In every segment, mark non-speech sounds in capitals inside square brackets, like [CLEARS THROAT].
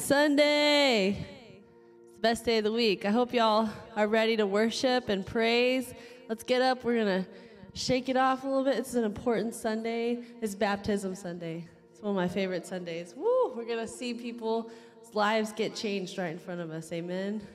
Sunday. It's the best day of the week. I hope y'all are ready to worship and praise. Let's get up. We're going to shake it off a little bit. It's an important Sunday. It's Baptism Sunday. It's one of my favorite Sundays. Woo! We're going to see people's lives get changed right in front of us. Amen.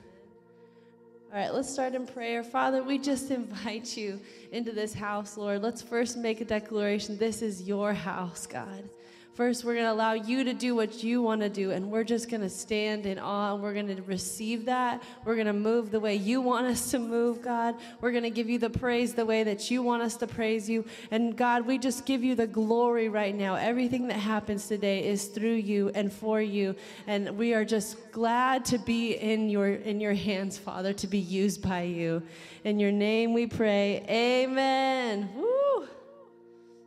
All right, let's start in prayer. Father, we just [LAUGHS] invite you into this house, Lord. Let's first make a declaration. This is your house, God. First, we're going to allow you to do what you want to do, and we're just going to stand in awe and we're going to receive that. We're going to move the way you want us to move, God. We're going to give you the praise the way that you want us to praise you. And God, we just give you the glory right now. Everything that happens today is through you and for you. And we are just glad to be in your in your hands, Father, to be used by you. In your name we pray. Amen. Woo.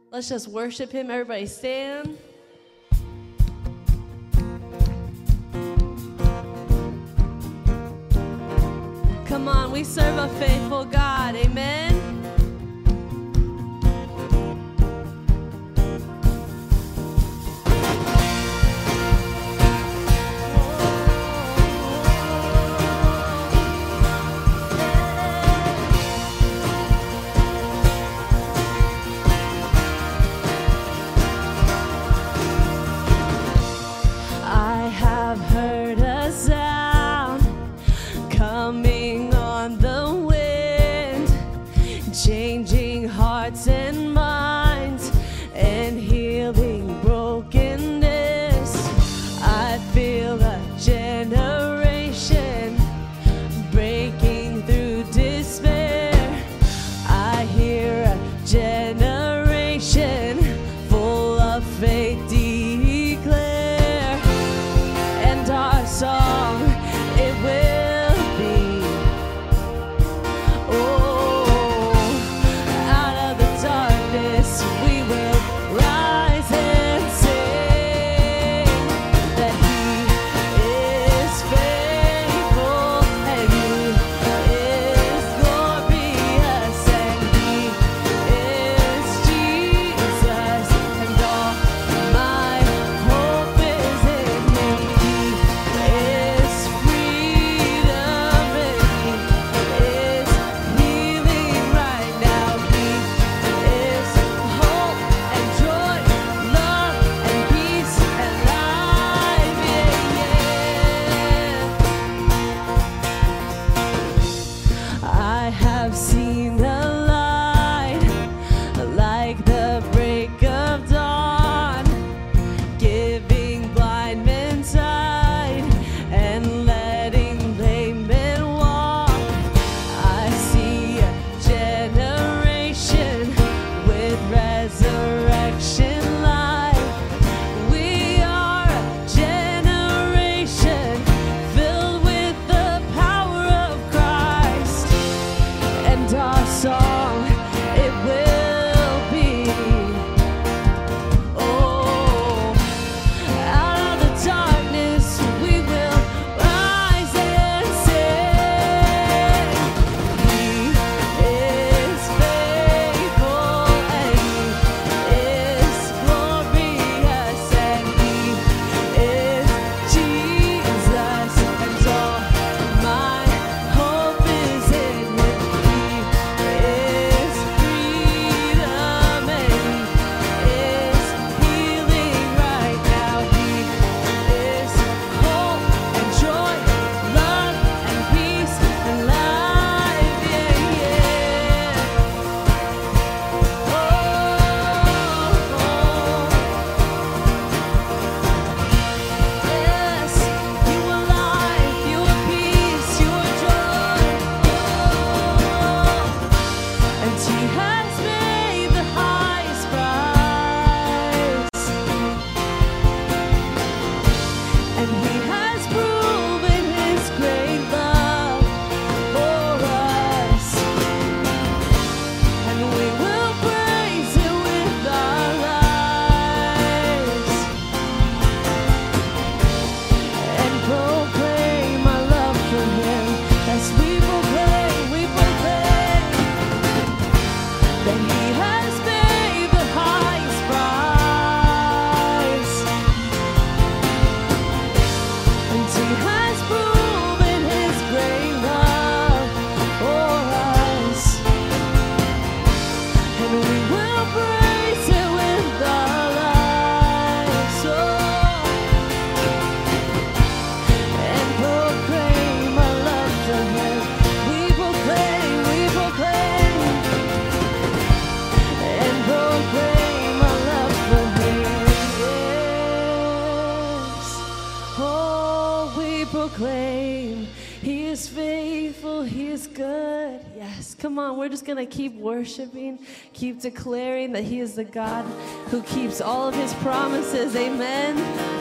Let's just worship him. Everybody stand. We serve a faithful God. Amen. keep worshiping, keep declaring that He is the God who keeps all of His promises. Amen.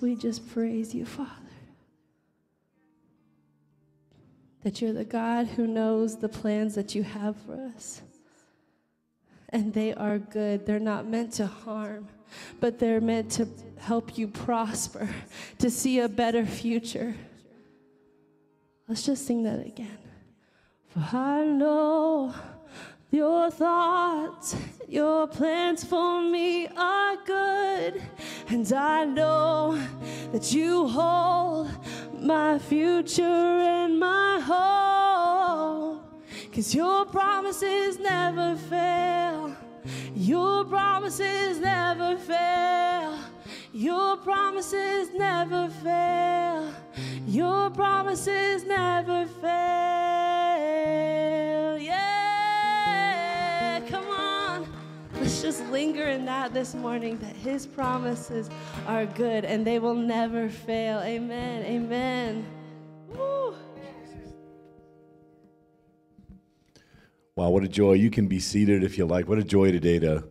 We just praise you, Father. That you're the God who knows the plans that you have for us. And they are good. They're not meant to harm, but they're meant to help you prosper, to see a better future. Let's just sing that again. For I know your thoughts, your plans for me are good. And I know that you hold my future and my hope. Cause your promises never fail. Your promises never fail. Your promises never fail. Your promises never fail. Just linger in that this morning that His promises are good and they will never fail. Amen. Amen. Woo. Wow, what a joy. You can be seated if you like. What a joy today to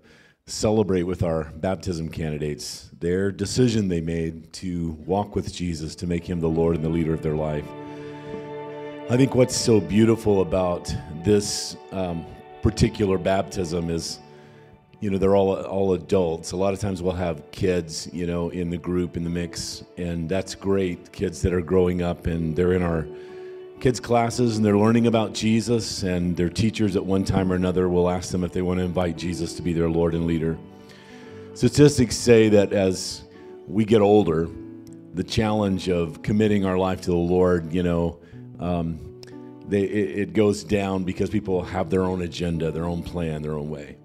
celebrate with our baptism candidates their decision they made to walk with Jesus, to make him the Lord and the leader of their life. I think what's so beautiful about this um, particular baptism is, you know, they're all all adults. A lot of times we'll have kids, you know, in the group in the mix, and that's great. Kids that are growing up and they're in our kids' classes and they're learning about Jesus, and their teachers at one time or another will ask them if they want to invite Jesus to be their Lord and leader. Statistics say that as we get older, the challenge of committing our life to the Lord, you know, um, they, it, it goes down because people have their own agenda, their own plan, their own way.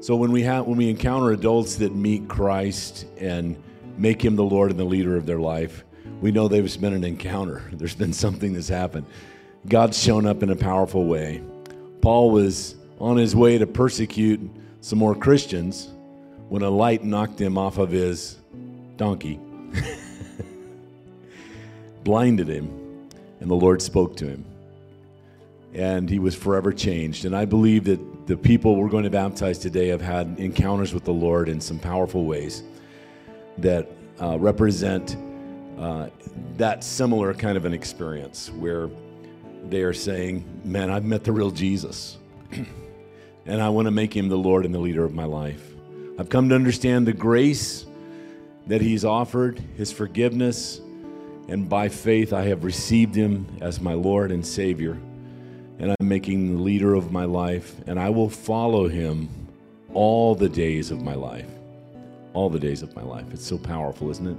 So when we have when we encounter adults that meet Christ and make Him the Lord and the leader of their life, we know there's been an encounter. [LAUGHS] There's been something that's happened. God's shown up in a powerful way. Paul was on his way to persecute some more Christians when a light knocked him off of his donkey, [LAUGHS] blinded him, and the Lord spoke to him. And he was forever changed. And I believe that the people we're going to baptize today have had encounters with the Lord in some powerful ways that uh, represent uh, that similar kind of an experience where they are saying, Man, I've met the real Jesus, [CLEARS THROAT] and I want to make him the Lord and the leader of my life. I've come to understand the grace that he's offered, his forgiveness, and by faith I have received him as my Lord and Savior. And I'm making the leader of my life, and I will follow him all the days of my life. All the days of my life. It's so powerful, isn't it?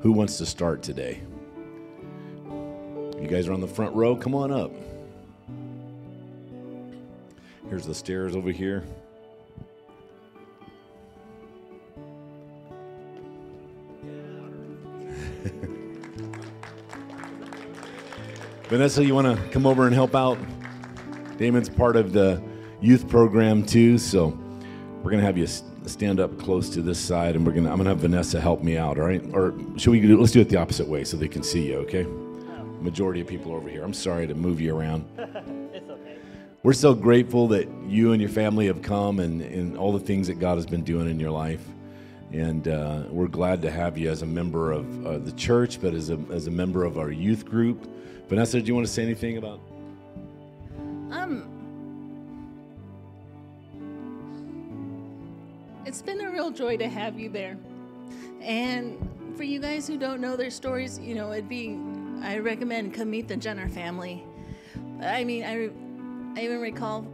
Who wants to start today? You guys are on the front row. Come on up. Here's the stairs over here. [LAUGHS] Vanessa, you want to come over and help out? Damon's part of the youth program too, so we're gonna have you stand up close to this side, and we're gonna I'm gonna have Vanessa help me out. All right? Or should we do? Let's do it the opposite way so they can see you. Okay? Majority of people over here. I'm sorry to move you around. [LAUGHS] It's okay. We're so grateful that you and your family have come and, and all the things that God has been doing in your life. And uh, we're glad to have you as a member of uh, the church, but as a, as a member of our youth group. Vanessa, do you want to say anything about? Um, it's been a real joy to have you there. And for you guys who don't know their stories, you know, it'd be, I recommend come meet the Jenner family. I mean, I, I even recall,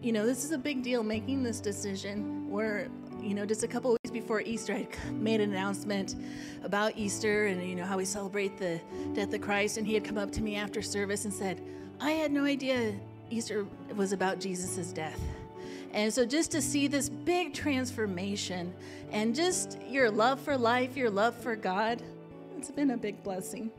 you know, this is a big deal making this decision where you know, just a couple weeks before Easter, I made an announcement about Easter and, you know, how we celebrate the death of Christ. And he had come up to me after service and said, I had no idea Easter was about Jesus' death. And so just to see this big transformation and just your love for life, your love for God, it's been a big blessing.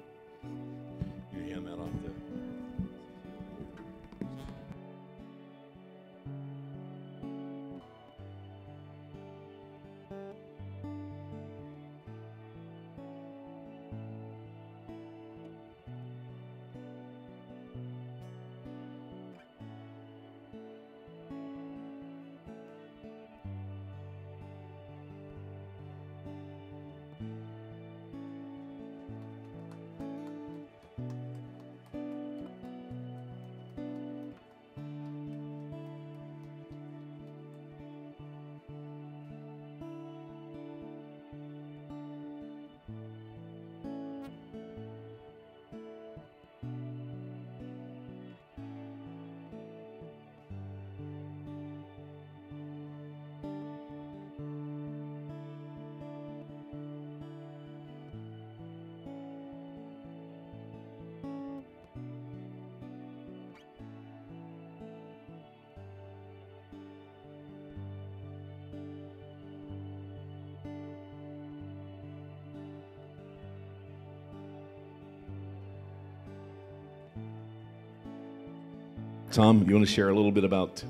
Tom, you want to share a little bit about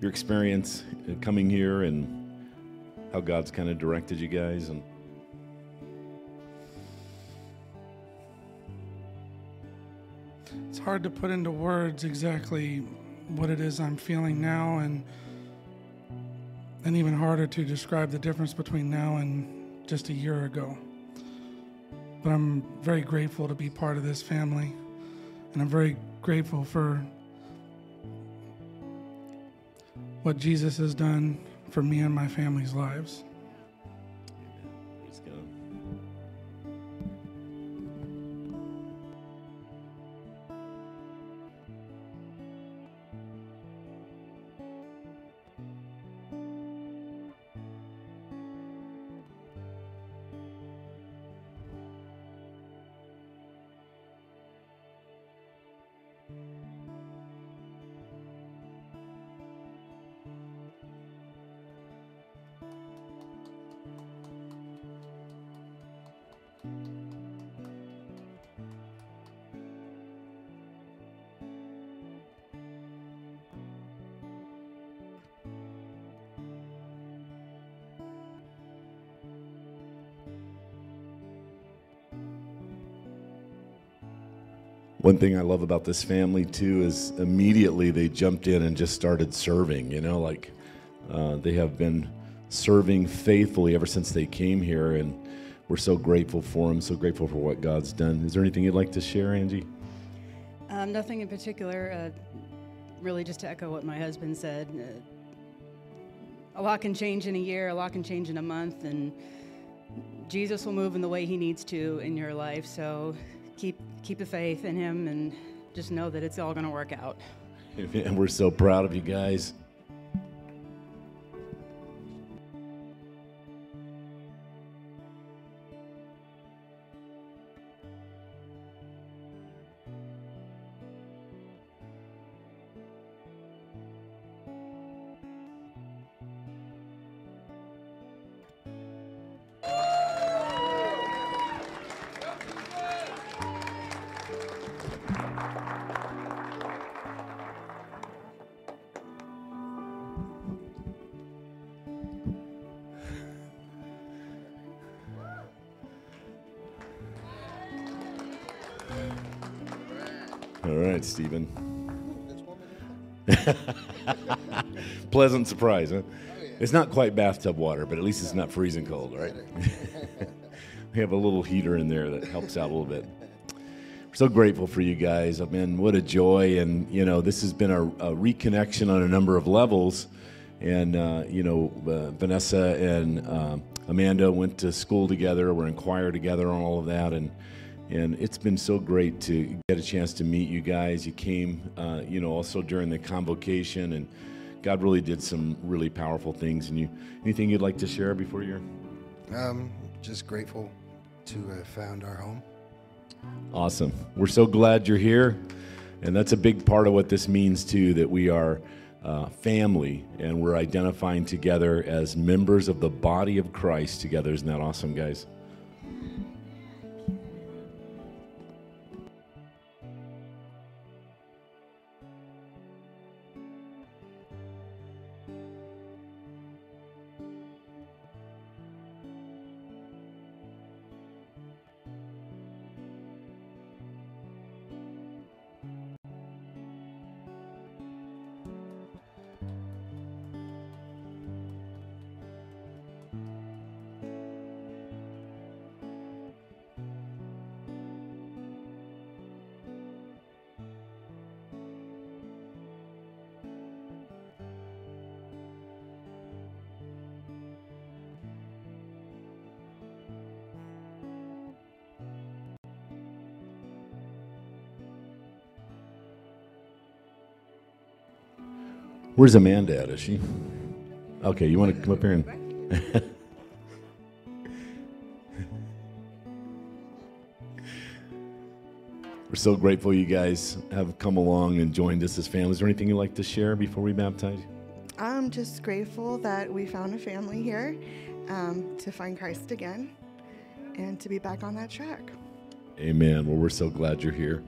your experience uh, coming here and how God's kind of directed you guys and It's hard to put into words exactly what it is I'm feeling now and and even harder to describe the difference between now and just a year ago. But I'm very grateful to be part of this family and I'm very grateful for what Jesus has done for me and my family's lives. One thing I love about this family too is immediately they jumped in and just started serving. You know, like uh, they have been serving faithfully ever since they came here, and we're so grateful for them. So grateful for what God's done. Is there anything you'd like to share, Angie? Um, nothing in particular. Uh, really, just to echo what my husband said. Uh, a lot can change in a year. A lot can change in a month, and Jesus will move in the way He needs to in your life. So keep keep the faith in Him and just know that it's all going to work out. [LAUGHS] And we're so proud of you guys. Pleasant surprise, huh? It's not quite bathtub water, but at least it's not freezing cold, right? [LAUGHS] we have a little heater in there that helps out a little bit. We're so grateful for you guys. I mean, what a joy. And, you know, this has been a, a reconnection on a number of levels. And, uh, you know, uh, Vanessa and uh, Amanda went to school together, were in choir together on all of that. And, and it's been so great to get a chance to meet you guys. You came, uh, you know, also during the convocation, and God really did some really powerful things. And you, anything you'd like to share before you're? Um, just grateful to have found our home. Awesome. We're so glad you're here. And that's a big part of what this means, too, that we are uh, family and we're identifying together as members of the body of Christ together. Isn't that awesome, guys? Where's Amanda at? Is she? Okay, you want to come up here and. [LAUGHS] We're so grateful you guys have come along and joined us as family. Is there anything you'd like to share before we baptize? I'm just grateful that we found a family here um, to find Christ again and to be back on that track. Amen. Well, we're so glad you're here.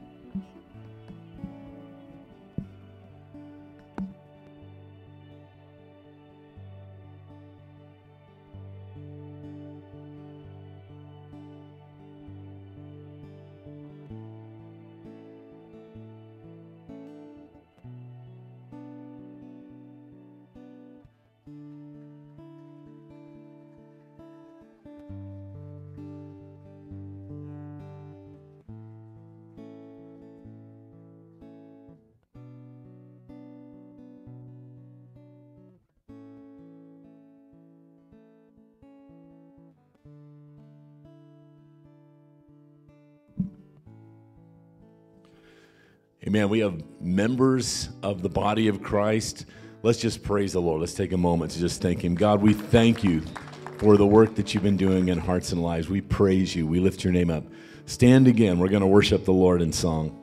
Amen. We have members of the body of Christ. Let's just praise the Lord. Let's take a moment to just thank Him. God, we thank you for the work that you've been doing in hearts and lives. We praise you. We lift your name up. Stand again. We're going to worship the Lord in song.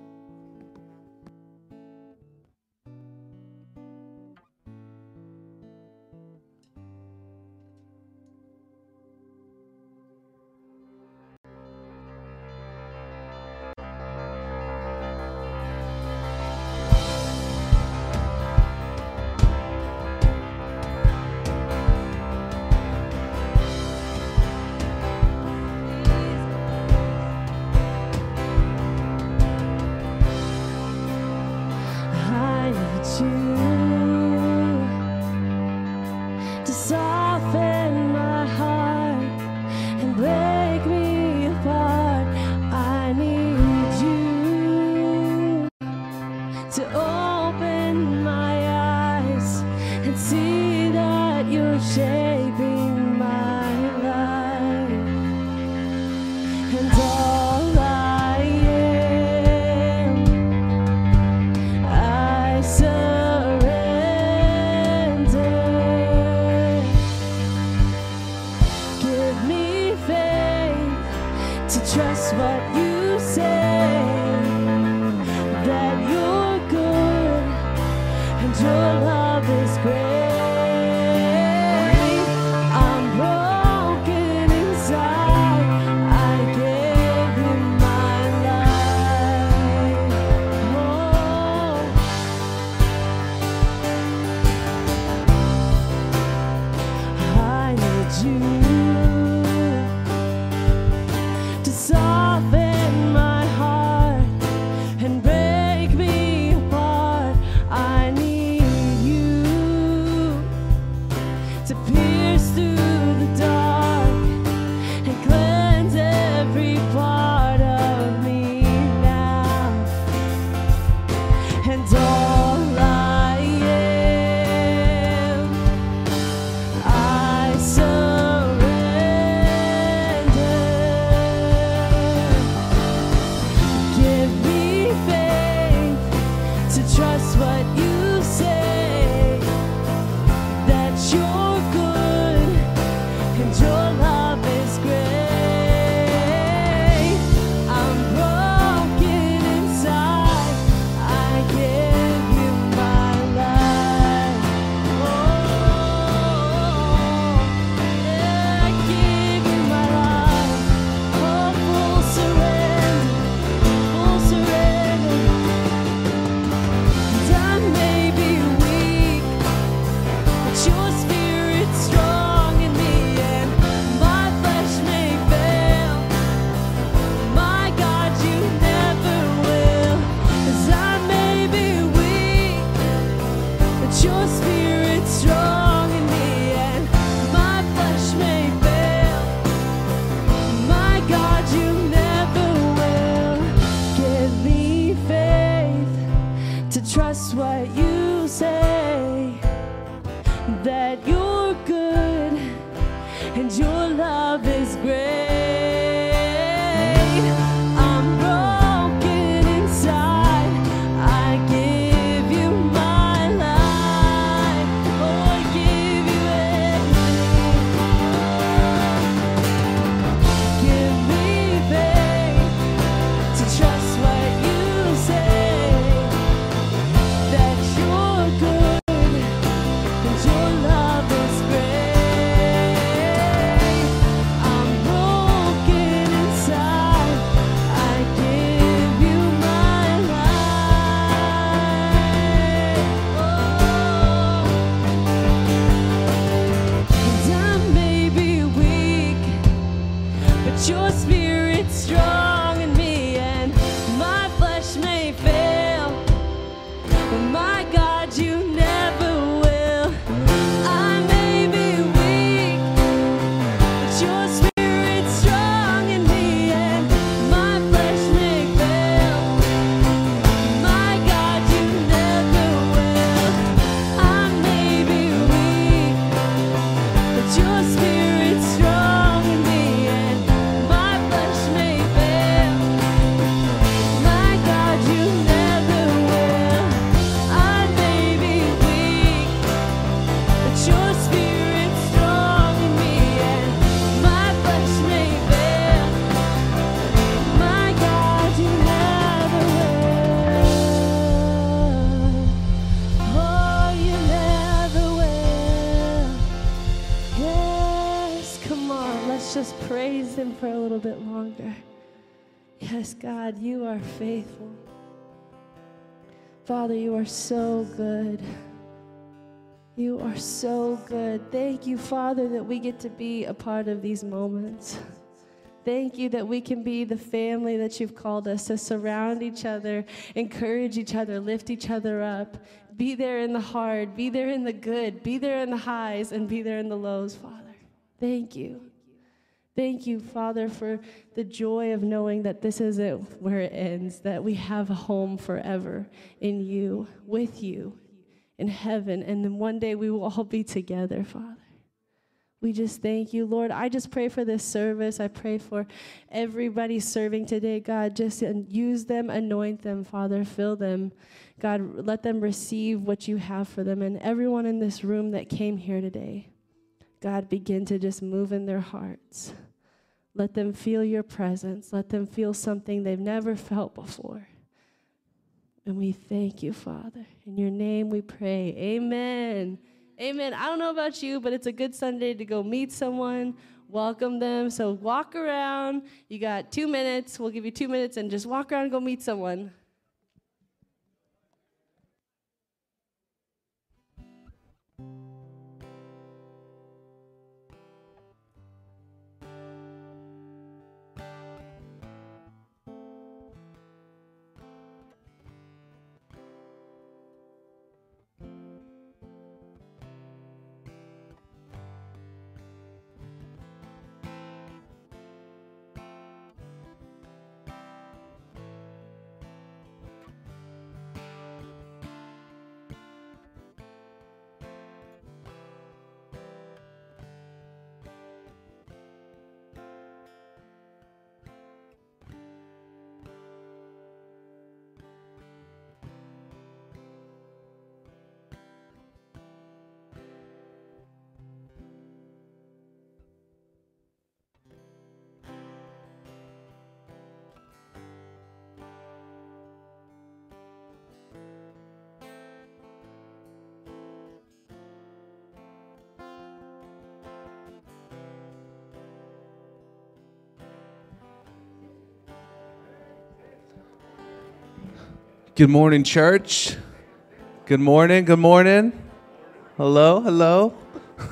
Father, you are so good. You are so good. Thank you, Father, that we get to be a part of these moments. Thank you that we can be the family that you've called us to surround each other, encourage each other, lift each other up, be there in the hard, be there in the good, be there in the highs, and be there in the lows, Father. Thank you. Thank you, Father, for the joy of knowing that this isn't where it ends, that we have a home forever in you, with you, in heaven, and then one day we will all be together, Father. We just thank you, Lord. I just pray for this service. I pray for everybody serving today, God. Just use them, anoint them, Father. Fill them. God, let them receive what you have for them. And everyone in this room that came here today, God, begin to just move in their hearts. Let them feel your presence. Let them feel something they've never felt before. And we thank you, Father. In your name we pray. Amen. Amen. I don't know about you, but it's a good Sunday to go meet someone, welcome them. So walk around. You got two minutes. We'll give you two minutes and just walk around and go meet someone. Good morning, church. Good morning. Good morning. Hello. Hello. [LAUGHS]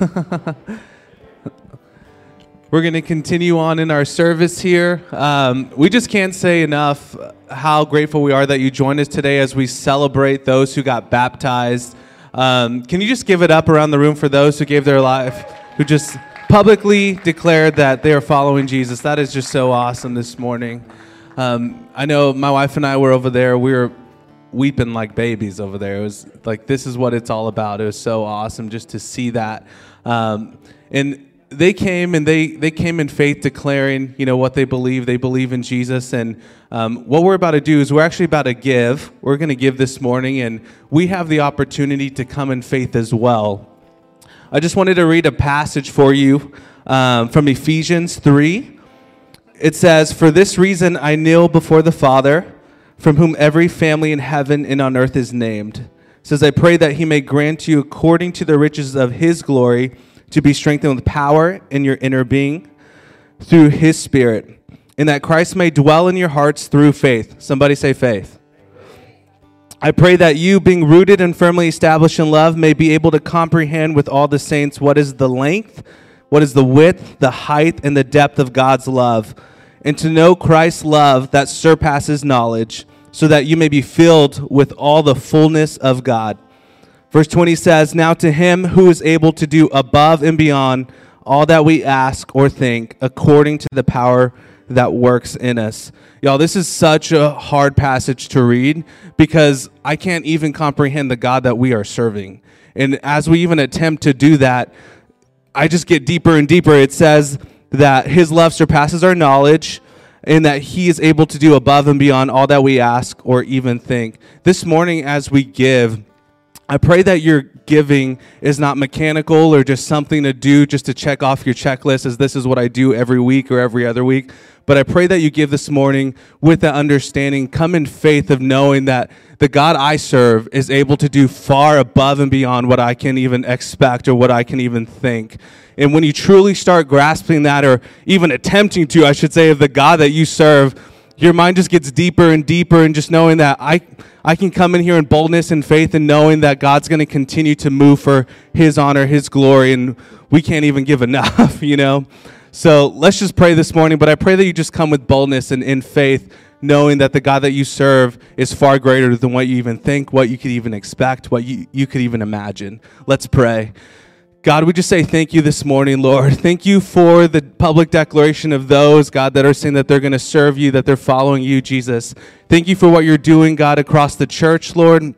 We're going to continue on in our service here. Um, we just can't say enough how grateful we are that you joined us today as we celebrate those who got baptized. Um, can you just give it up around the room for those who gave their life, who just publicly declared that they are following Jesus? That is just so awesome this morning. Um, I know my wife and I were over there. We were weeping like babies over there. It was like this is what it's all about. It was so awesome just to see that. Um, and they came and they they came in faith, declaring you know what they believe. They believe in Jesus. And um, what we're about to do is we're actually about to give. We're going to give this morning, and we have the opportunity to come in faith as well. I just wanted to read a passage for you um, from Ephesians three. It says, "For this reason I kneel before the Father." From whom every family in heaven and on earth is named. Says, I pray that he may grant you, according to the riches of his glory, to be strengthened with power in your inner being through his Spirit, and that Christ may dwell in your hearts through faith. Somebody say faith. I pray that you, being rooted and firmly established in love, may be able to comprehend with all the saints what is the length, what is the width, the height, and the depth of God's love, and to know Christ's love that surpasses knowledge, so that you may be filled with all the fullness of God. Verse 20 says, Now to him who is able to do above and beyond all that we ask or think, according to the power that works in us. Y'all, this is such a hard passage to read because I can't even comprehend the God that we are serving. And as we even attempt to do that, I just get deeper and deeper. It says that his love surpasses our knowledge and that he is able to do above and beyond all that we ask or even think. This morning, as we give, I pray that your giving is not mechanical or just something to do just to check off your checklist as this is what I do every week or every other week. But I pray that you give this morning with that understanding, come in faith of knowing that the God I serve is able to do far above and beyond what I can even expect or what I can even think. And when you truly start grasping that or even attempting to, I should say, of the God that you serve, your mind just gets deeper and deeper and just knowing that I I can come in here in boldness and faith and knowing that God's going to continue to move for his honor, his glory and we can't even give enough, [LAUGHS] you know. So, let's just pray this morning, but I pray that you just come with boldness and in faith knowing that the God that you serve is far greater than what you even think, what you could even expect, what you, you could even imagine. Let's pray. God, we just say thank you this morning, Lord. Thank you for the public declaration of those, God, that are saying that they're going to serve you, that they're following you, Jesus. Thank you for what you're doing, God, across the church, Lord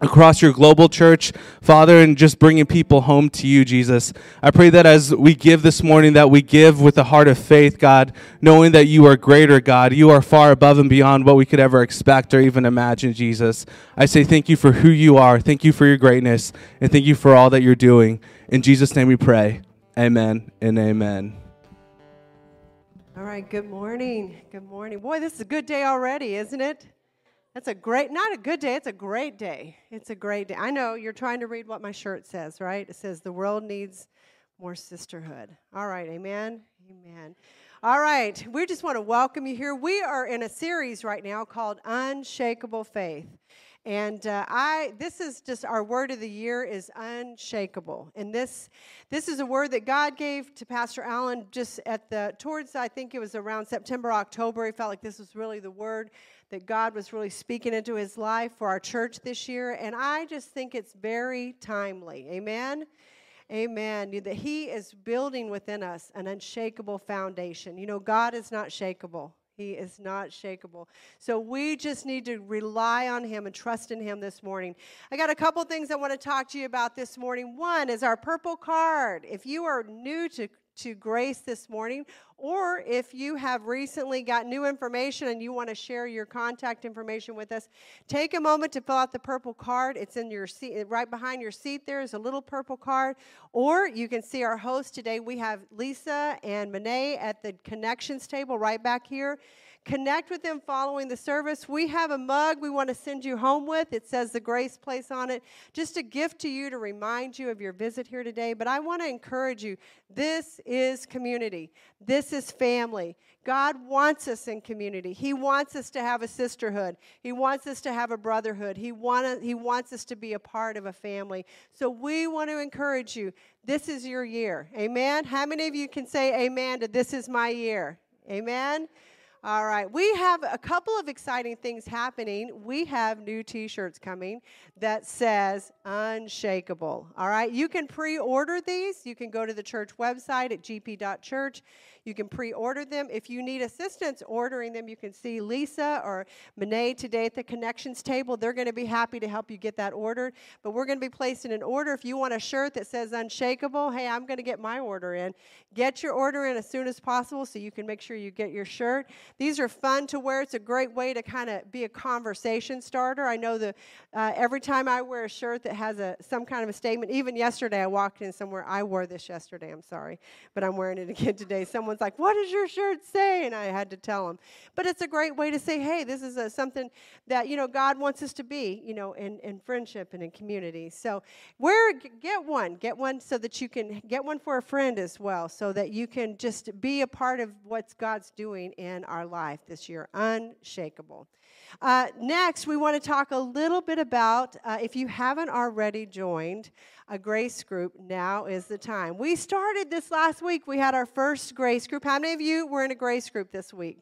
across your global church, Father, and just bringing people home to you, Jesus. I pray that as we give this morning, that we give with a heart of faith, God, knowing that you are greater, God. You are far above and beyond what we could ever expect or even imagine, Jesus. I say thank you for who you are. Thank you for your greatness, and thank you for all that you're doing. In Jesus' name we pray. Amen and amen. All right, good morning. Good morning. Boy, this is a good day already, isn't it? That's a great, not a good day, it's a great day. It's a great day. I know you're trying to read what my shirt says, right? It says, The world needs more sisterhood. All right, amen. Amen. All right, we just want to welcome you here. We are in a series right now called Unshakable Faith. And uh, I, this is just our word of the year is unshakable. And this, this is a word that God gave to Pastor Allen just at the towards I think it was around September, October. He felt like this was really the word that God was really speaking into his life for our church this year. And I just think it's very timely. Amen. Amen. That He is building within us an unshakable foundation. You know, God is not shakable. He is not shakable. So we just need to rely on Him and trust in Him this morning. I got a couple things I want to talk to you about this morning. One is our purple card. If you are new to to Grace this morning, or if you have recently got new information and you want to share your contact information with us, take a moment to fill out the purple card. It's in your seat, uh, right behind your seat. There is a little purple card, or you can see our host today. We have Lisa and Monet at the connections table right back here. Connect with them following the service. We have a mug we want to send you home with. It says the Grace Place on it. Just a gift to you to remind you of your visit here today. But I want to encourage you this is community, this is family. God wants us in community. He wants us to have a sisterhood. He wants us to have a brotherhood. He, want, he wants us to be a part of a family. So we want to encourage you. This is your year. Amen. How many of you can say amen to this is my year? Amen. All right. We have a couple of exciting things happening. We have new t-shirts coming that says unshakable. All right. You can pre-order these. You can go to the church website at gp.church you can pre order them. If you need assistance ordering them, you can see Lisa or Monet today at the connections table. They're going to be happy to help you get that ordered. But we're going to be placing an order. If you want a shirt that says unshakable, hey, I'm going to get my order in. Get your order in as soon as possible so you can make sure you get your shirt. These are fun to wear. It's a great way to kind of be a conversation starter. I know that uh, every time I wear a shirt that has a some kind of a statement, even yesterday I walked in somewhere, I wore this yesterday, I'm sorry, but I'm wearing it again today. Someone Someone's like, "What does your shirt say?" And I had to tell them. But it's a great way to say, "Hey, this is a, something that you know God wants us to be, you know, in, in friendship and in community." So, where get one, get one so that you can get one for a friend as well, so that you can just be a part of what God's doing in our life this year. Unshakable. Uh, next, we want to talk a little bit about uh, if you haven't already joined a grace group, now is the time. We started this last week. We had our first grace group. How many of you were in a grace group this week?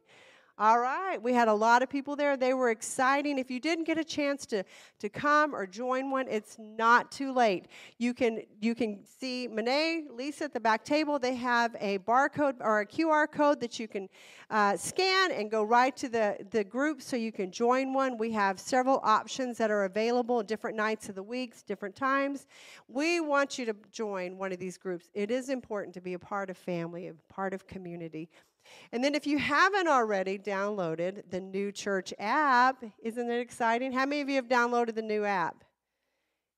All right, we had a lot of people there. They were exciting. If you didn't get a chance to, to come or join one, it's not too late. You can you can see Monet, Lisa at the back table. They have a barcode or a QR code that you can uh, scan and go right to the, the group so you can join one. We have several options that are available different nights of the weeks, different times. We want you to join one of these groups. It is important to be a part of family, a part of community. And then, if you haven't already downloaded the new church app, isn't it exciting? How many of you have downloaded the new app?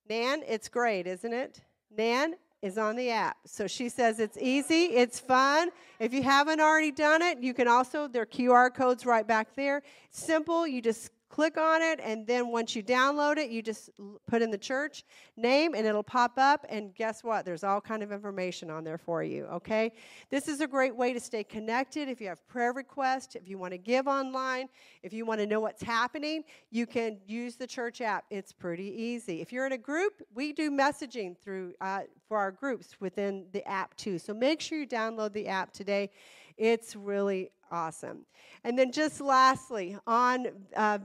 Nan, it's great, isn't it? Nan is on the app. So she says it's easy, it's fun. If you haven't already done it, you can also, there are QR codes right back there. Simple, you just click on it, and then once you download it, you just put in the church name, and it'll pop up. And guess what? There's all kind of information on there for you. Okay, this is a great way to stay connected. If you have prayer requests, if you want to give online, if you want to know what's happening, you can use the church app. It's pretty easy. If you're in a group, we do messaging through uh, for our groups within the app too. So make sure you download the app today. It's really awesome. And then just lastly, on uh,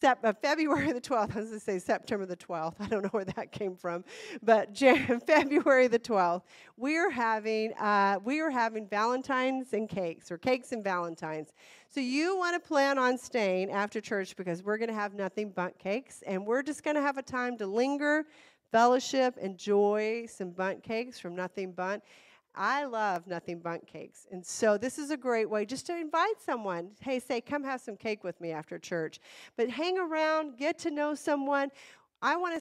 February the 12th, [LAUGHS] I was going to say September the 12th. I don't know where that came from, but [LAUGHS] February the 12th, we are having uh, we are having Valentines and cakes, or cakes and Valentines. So you want to plan on staying after church because we're going to have nothing but cakes, and we're just going to have a time to linger, fellowship, enjoy some Bundt cakes from Nothing Bundt. I love nothing bundt cakes. And so this is a great way just to invite someone. Hey, say, come have some cake with me after church. But hang around, get to know someone. I want to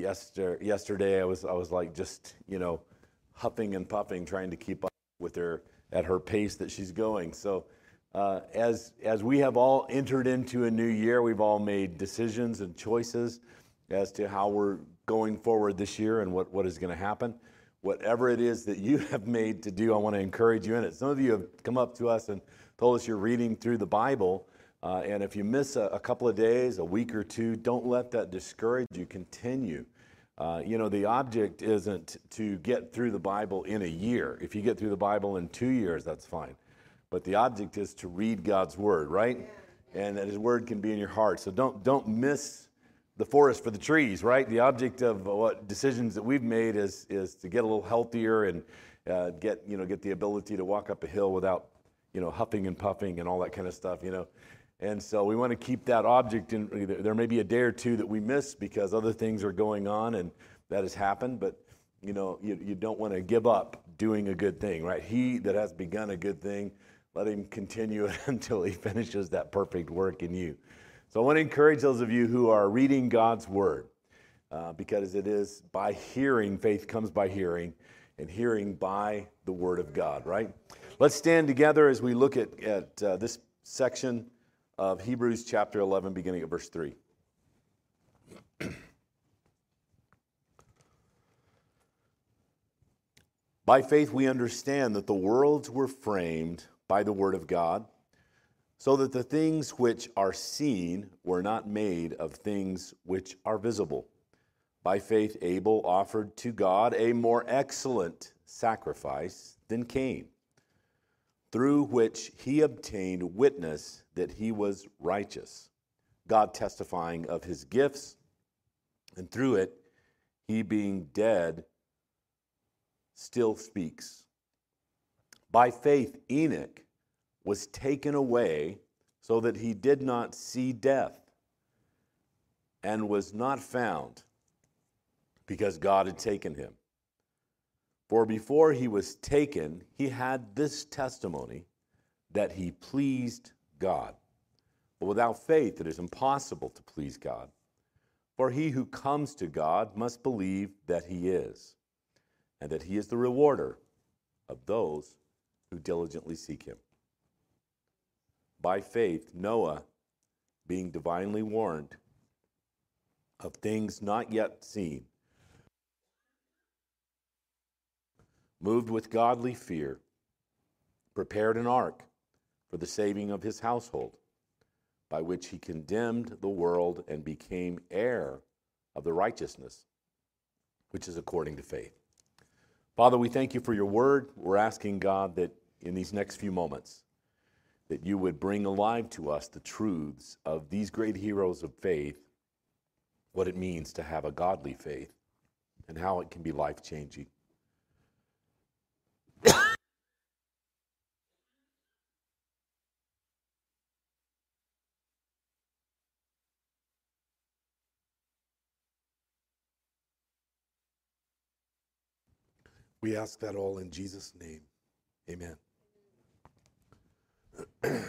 Yesterday, I was I was like just you know huffing and puffing trying to keep up with her at her pace that she's going. So uh, as as we have all entered into a new year, we've all made decisions and choices as to how we're going forward this year and what, what is going to happen. Whatever it is that you [LAUGHS] have made to do, I want to encourage you in it. Some of you have come up to us and told us you're reading through the Bible. Uh, and if you miss a, a, couple of days, a week or two, don't let that discourage you. Continue. Uh, you know, the object isn't to get through the Bible in a year. If you get through the Bible in two years, that's fine. But the object is to read God's Word, right? And that His Word can be in your heart. So don't, don't miss the forest for the trees, right? The object of what decisions that we've made is, is to get a little healthier and uh, get, you know, get the ability to walk up a hill without, you know, huffing and puffing and all that kind of stuff, you know. And so we want to keep that object in. There may be a day or two that we miss because other things are going on, and that has happened. But you know, you, you don't want to give up doing a good thing, right? He that has begun a good thing, let him continue [LAUGHS] it until he finishes that perfect work in you. So I want to encourage those of you who are reading God's word, uh, because it is by hearing. Faith comes by hearing, and hearing by the word of God. Right? Let's stand together as we look at at uh, this section of Hebrews chapter 11, beginning at verse 3. by faith, we understand that the worlds were framed by the Word of God, so that the things which are seen were not made of things which are visible. By faith, Abel offered to God a more excellent sacrifice than Cain through which he obtained witness that he was righteous, God testifying of his gifts, and through it, he being dead still speaks. By faith, Enoch was taken away so that he did not see death and was not found because God had taken him. For before he was taken, he had this testimony that he pleased God. But without faith, it is impossible to please God. For he who comes to God must believe that he is, and that he is the rewarder of those who diligently seek him. By faith, Noah, being divinely warned of things not yet seen, moved with godly fear, prepared an ark for the saving of his household, by which he condemned the world and became heir of the righteousness which is according to faith. Father, we thank you for your word. We're asking God that in these next few moments, that you would bring alive to us the truths of these great heroes of faith, what it means to have a godly faith, and how it can be life changing. We ask that all in Jesus' name. Amen. [CLEARS THROAT]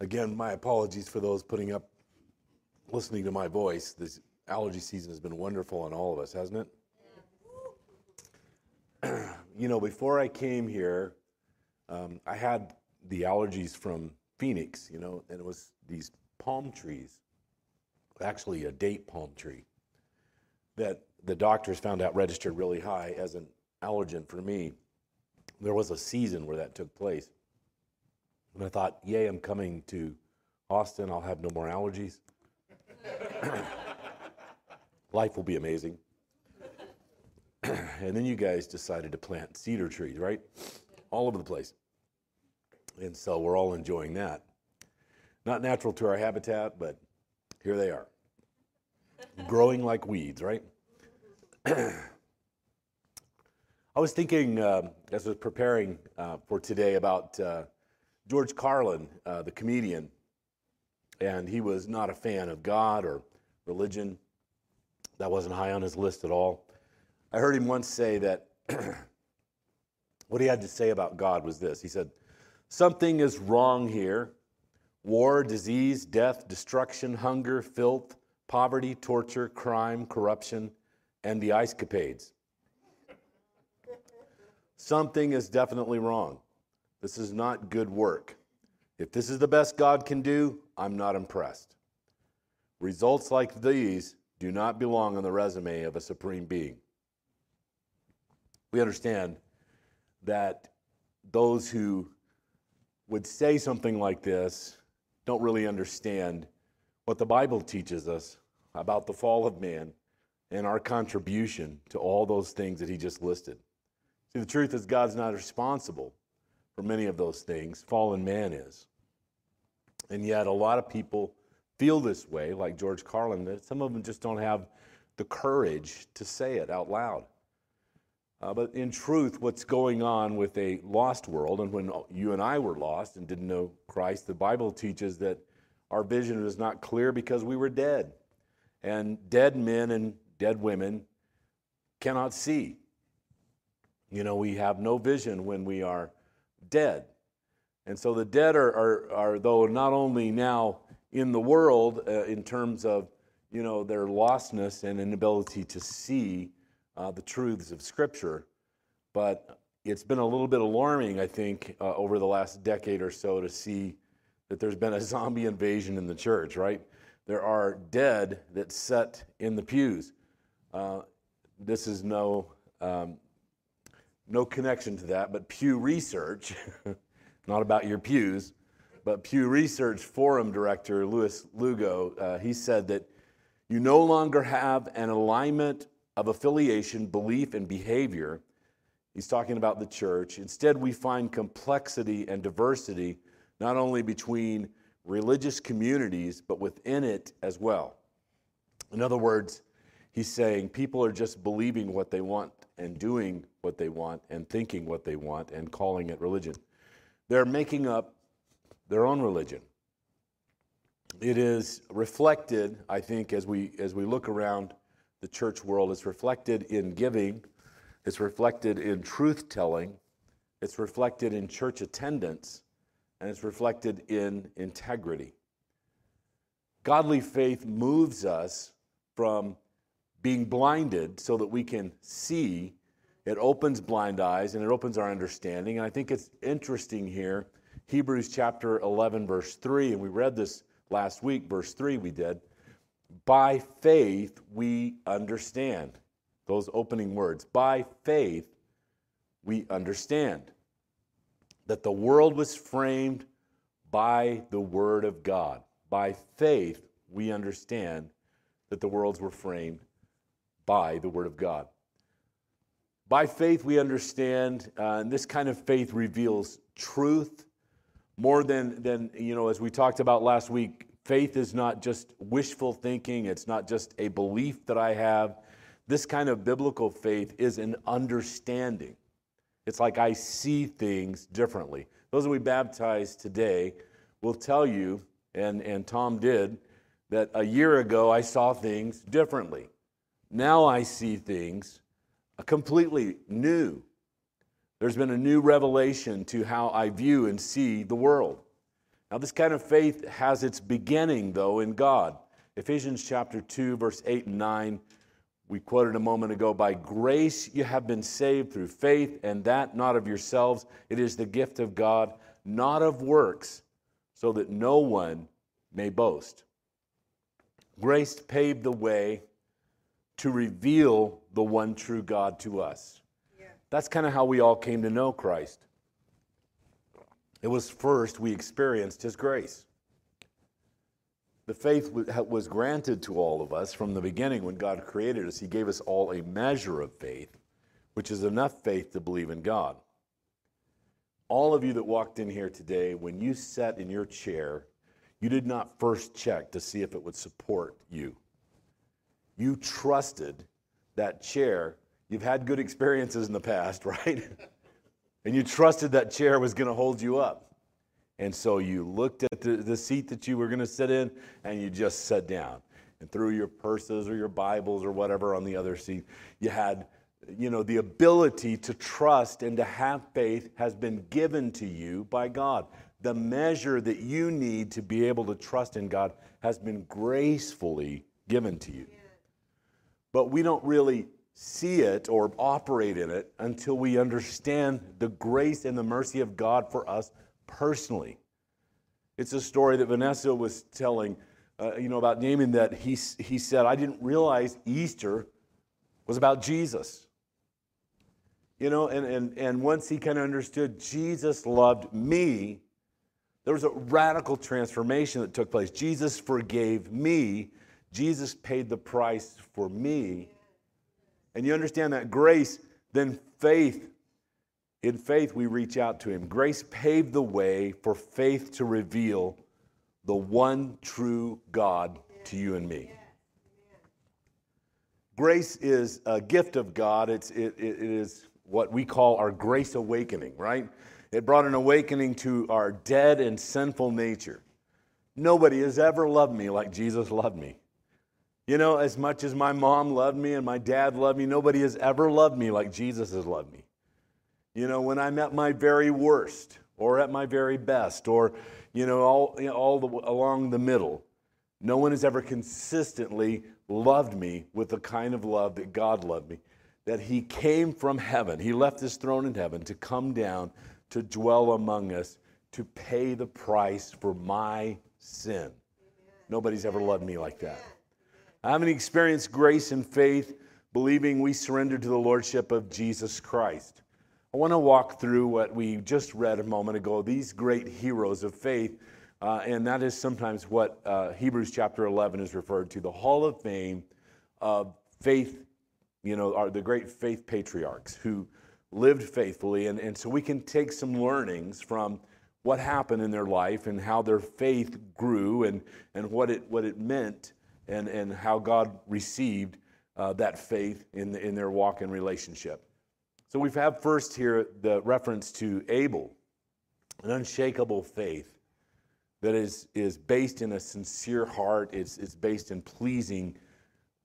Again, my apologies for those putting up, listening to my voice. This allergy season has been wonderful on all of us, hasn't it? [CLEARS THROAT] you know, before I came here, um, I had the allergies from Phoenix, you know, and it was these palm trees, actually a date palm tree, that the doctors found out registered really high as an allergen for me. There was a season where that took place. And I thought, yay, I'm coming to Austin. I'll have no more allergies. [COUGHS] Life will be amazing. [COUGHS] and then you guys decided to plant cedar trees, right? All over the place. And so we're all enjoying that. Not natural to our habitat, but here they are. Growing like weeds, right? [CLEARS THROAT] I was thinking uh, as I was preparing uh, for today about uh, George Carlin, uh, the comedian, and he was not a fan of God or religion. That wasn't high on his list at all. I heard him once say that [CLEARS THROAT] what he had to say about God was this He said, Something is wrong here war, disease, death, destruction, hunger, filth, poverty, torture, crime, corruption and the ice capades. Something is definitely wrong. This is not good work. If this is the best God can do, I'm not impressed. Results like these do not belong on the resume of a supreme being. We understand that those who would say something like this don't really understand what the Bible teaches us about the fall of man and our contribution to all those things that he just listed. See, the truth is, God's not responsible for many of those things, fallen man is. And yet, a lot of people feel this way, like George Carlin, that some of them just don't have the courage to say it out loud. Uh, but in truth, what's going on with a lost world, and when you and I were lost and didn't know Christ, the Bible teaches that our vision was not clear because we were dead. And dead men and dead women cannot see. You know, we have no vision when we are dead. And so the dead are, are, are though, not only now in the world uh, in terms of, you know, their lostness and inability to see uh, the truths of Scripture, but it's been a little bit alarming, I think, uh, over the last decade or so to see that there's been a zombie invasion in the church, right? There are dead that sit in the pews. This is no, um, no connection to that, but Pew Research, [LAUGHS] not about your pews, but Pew Research Forum Director Louis Lugo, uh, he said that you no longer have an alignment of affiliation, belief, and behavior. He's talking about the church. Instead, we find complexity and diversity not only between religious communities, but within it as well. In other words, he's saying people are just believing what they want and doing what they want and thinking what they want and calling it religion. They're making up their own religion. It is reflected, I think, as we, as we look around the church world, it's reflected in giving, it's reflected in truth telling, it's reflected in church attendance, and it's reflected in integrity. Godly faith moves us from being blinded so that we can see. It opens blind eyes and it opens our understanding. And I think it's interesting here, Hebrews chapter 11, verse 3, and we read this last week, verse 3 we did. By faith we understand. Those opening words. By faith we understand that the world was framed by the Word of God. By faith, we understand that the worlds were framed by the Word of God. By faith, we understand, uh, and this kind of faith reveals truth more than, than, you know, as we talked about last week, faith is not just wishful thinking, it's not just a belief that I have. This kind of biblical faith is an understanding. It's like I see things differently. Those that we baptized today will tell you, and, and Tom did, that a year ago I saw things differently. Now I see things uh, completely new. There's been a new revelation to how I view and see the world. Now, this kind of faith has its beginning, though, in God. Ephesians chapter 2, verse 8 and 9 we quoted a moment ago, by grace you have been saved through faith, and that not of yourselves. It is the gift of God, not of works, so that no one may boast. Grace paved the way to reveal the one true God to us. Yeah. That's kind of how we all came to know Christ. It was first we experienced His grace. The faith was granted to all of us from the beginning when God created us. He gave us all a measure of faith, which is enough faith to believe in God. All of you that walked in here today, when you sat in your chair, you did not first check to see if it would support you. You trusted that chair. You've had good experiences in the past, [LAUGHS] right? and you trusted that chair was going to hold you up. And so you looked at the, the seat that you were going to sit in and you just sat down and threw your purses or your Bibles or whatever on the other seat. You had, you know, the ability to trust and to have faith has been given to you by God. The measure that you need to be able to trust in God has been gracefully given to you. But we don't really see it or operate in it until we understand the grace and the mercy of God for us personally. It's a story that Vanessa was telling, uh, you know, about naming that he, he said, I didn't realize Easter was about Jesus. You know, and, and, and once he kind of understood Jesus loved me, there was a radical transformation that took place. Jesus forgave me. Jesus paid the price for me. And you understand that grace, then faith. In faith, we reach out to him. Grace paved the way for faith to reveal the one true God to you and me. Grace is a gift of God. It's, it, it is what we call our grace awakening, right? It brought an awakening to our dead and sinful nature. Nobody has ever loved me like Jesus loved me. You know, as much as my mom loved me and my dad loved me, nobody has ever loved me like Jesus has loved me. You know, when I'm at my very worst or at my very best or, you know, all, you know, all the, along the middle, no one has ever consistently loved me with the kind of love that God loved me. That He came from heaven, He left His throne in heaven to come down to dwell among us, to pay the price for my sin. Nobody's ever loved me like that. I haven't experienced grace and faith believing we surrender to the Lordship of Jesus Christ. I want to walk through what we just read a moment ago these great heroes of faith, uh, and that is sometimes what uh, Hebrews chapter 11 is referred to the Hall of Fame of faith, you know, are the great faith patriarchs who lived faithfully. And, and so we can take some learnings from what happened in their life and how their faith grew and, and what, it, what it meant and, and how God received uh, that faith in, the, in their walk and relationship. So we've had first here the reference to Abel, an unshakable faith that is, is based in a sincere heart, it's, it's based in pleasing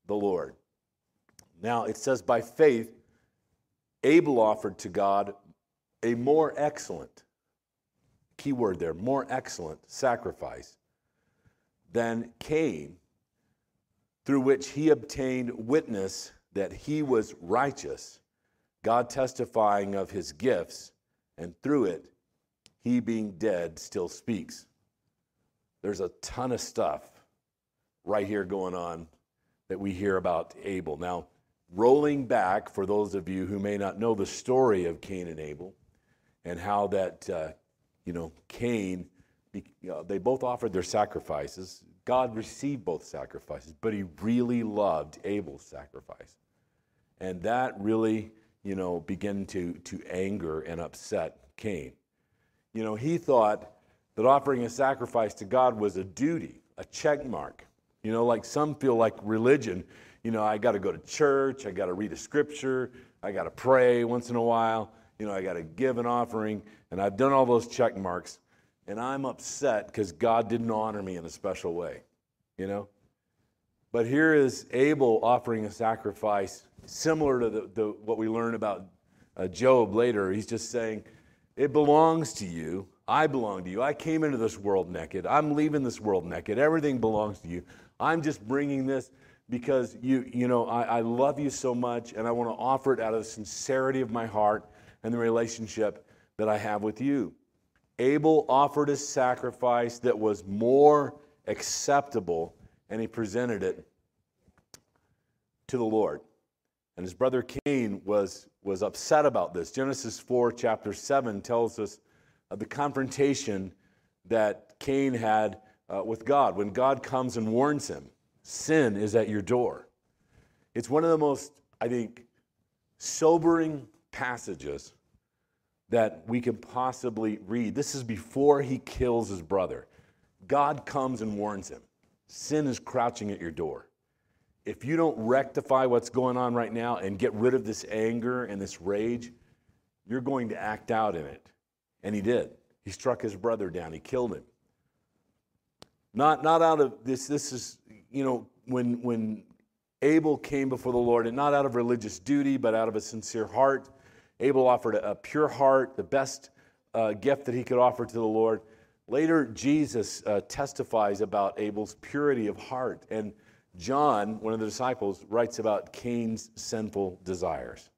the Lord. Now it says, by faith, Abel offered to God a more excellent, key word there, more excellent sacrifice than Cain, through which he obtained witness that he was righteous, God testifying of his gifts, and through it, he being dead still speaks. There's a ton of stuff right here going on that we hear about Abel. Now, rolling back for those of you who may not know the story of Cain and Abel and how that, uh, you know, Cain, they both offered their sacrifices. God received both sacrifices, but he really loved Abel's sacrifice. And that really, you know, began to, to anger and upset Cain. You know, he thought that offering a sacrifice to God was a duty, a check mark. You know, like some feel like religion you know, I got to go to church, I got to read a scripture, I got to pray once in a while, you know, I got to give an offering, and I've done all those check marks, and I'm upset because God didn't honor me in a special way, you know? But here is Abel offering a sacrifice similar to the, the, what we learn about uh, Job later. He's just saying, It belongs to you. I belong to you. I came into this world naked. I'm leaving this world naked. Everything belongs to you. I'm just bringing this because you, you know, I, I love you so much and I want to offer it out of the sincerity of my heart and the relationship that I have with you. Abel offered a sacrifice that was more acceptable and he presented it to the Lord. And his brother Cain was, was upset about this. Genesis 4, chapter 7, tells us of the confrontation that Cain had uh, with God when God comes and warns him sin is at your door. It's one of the most, I think, sobering passages that we can possibly read. This is before he kills his brother. God comes and warns him sin is crouching at your door. If you don't rectify what's going on right now and get rid of this anger and this rage, you're going to act out in it. And he did. He struck his brother down, he killed him. Not, not out of this, this is you know, when, when Abel came before the Lord, and not out of religious duty, but out of a sincere heart, Abel offered a, pure heart, the best uh, gift that he could offer to the Lord. Later, Jesus uh, testifies about Abel's purity of heart. And John, one of the disciples, writes about Cain's sinful desires.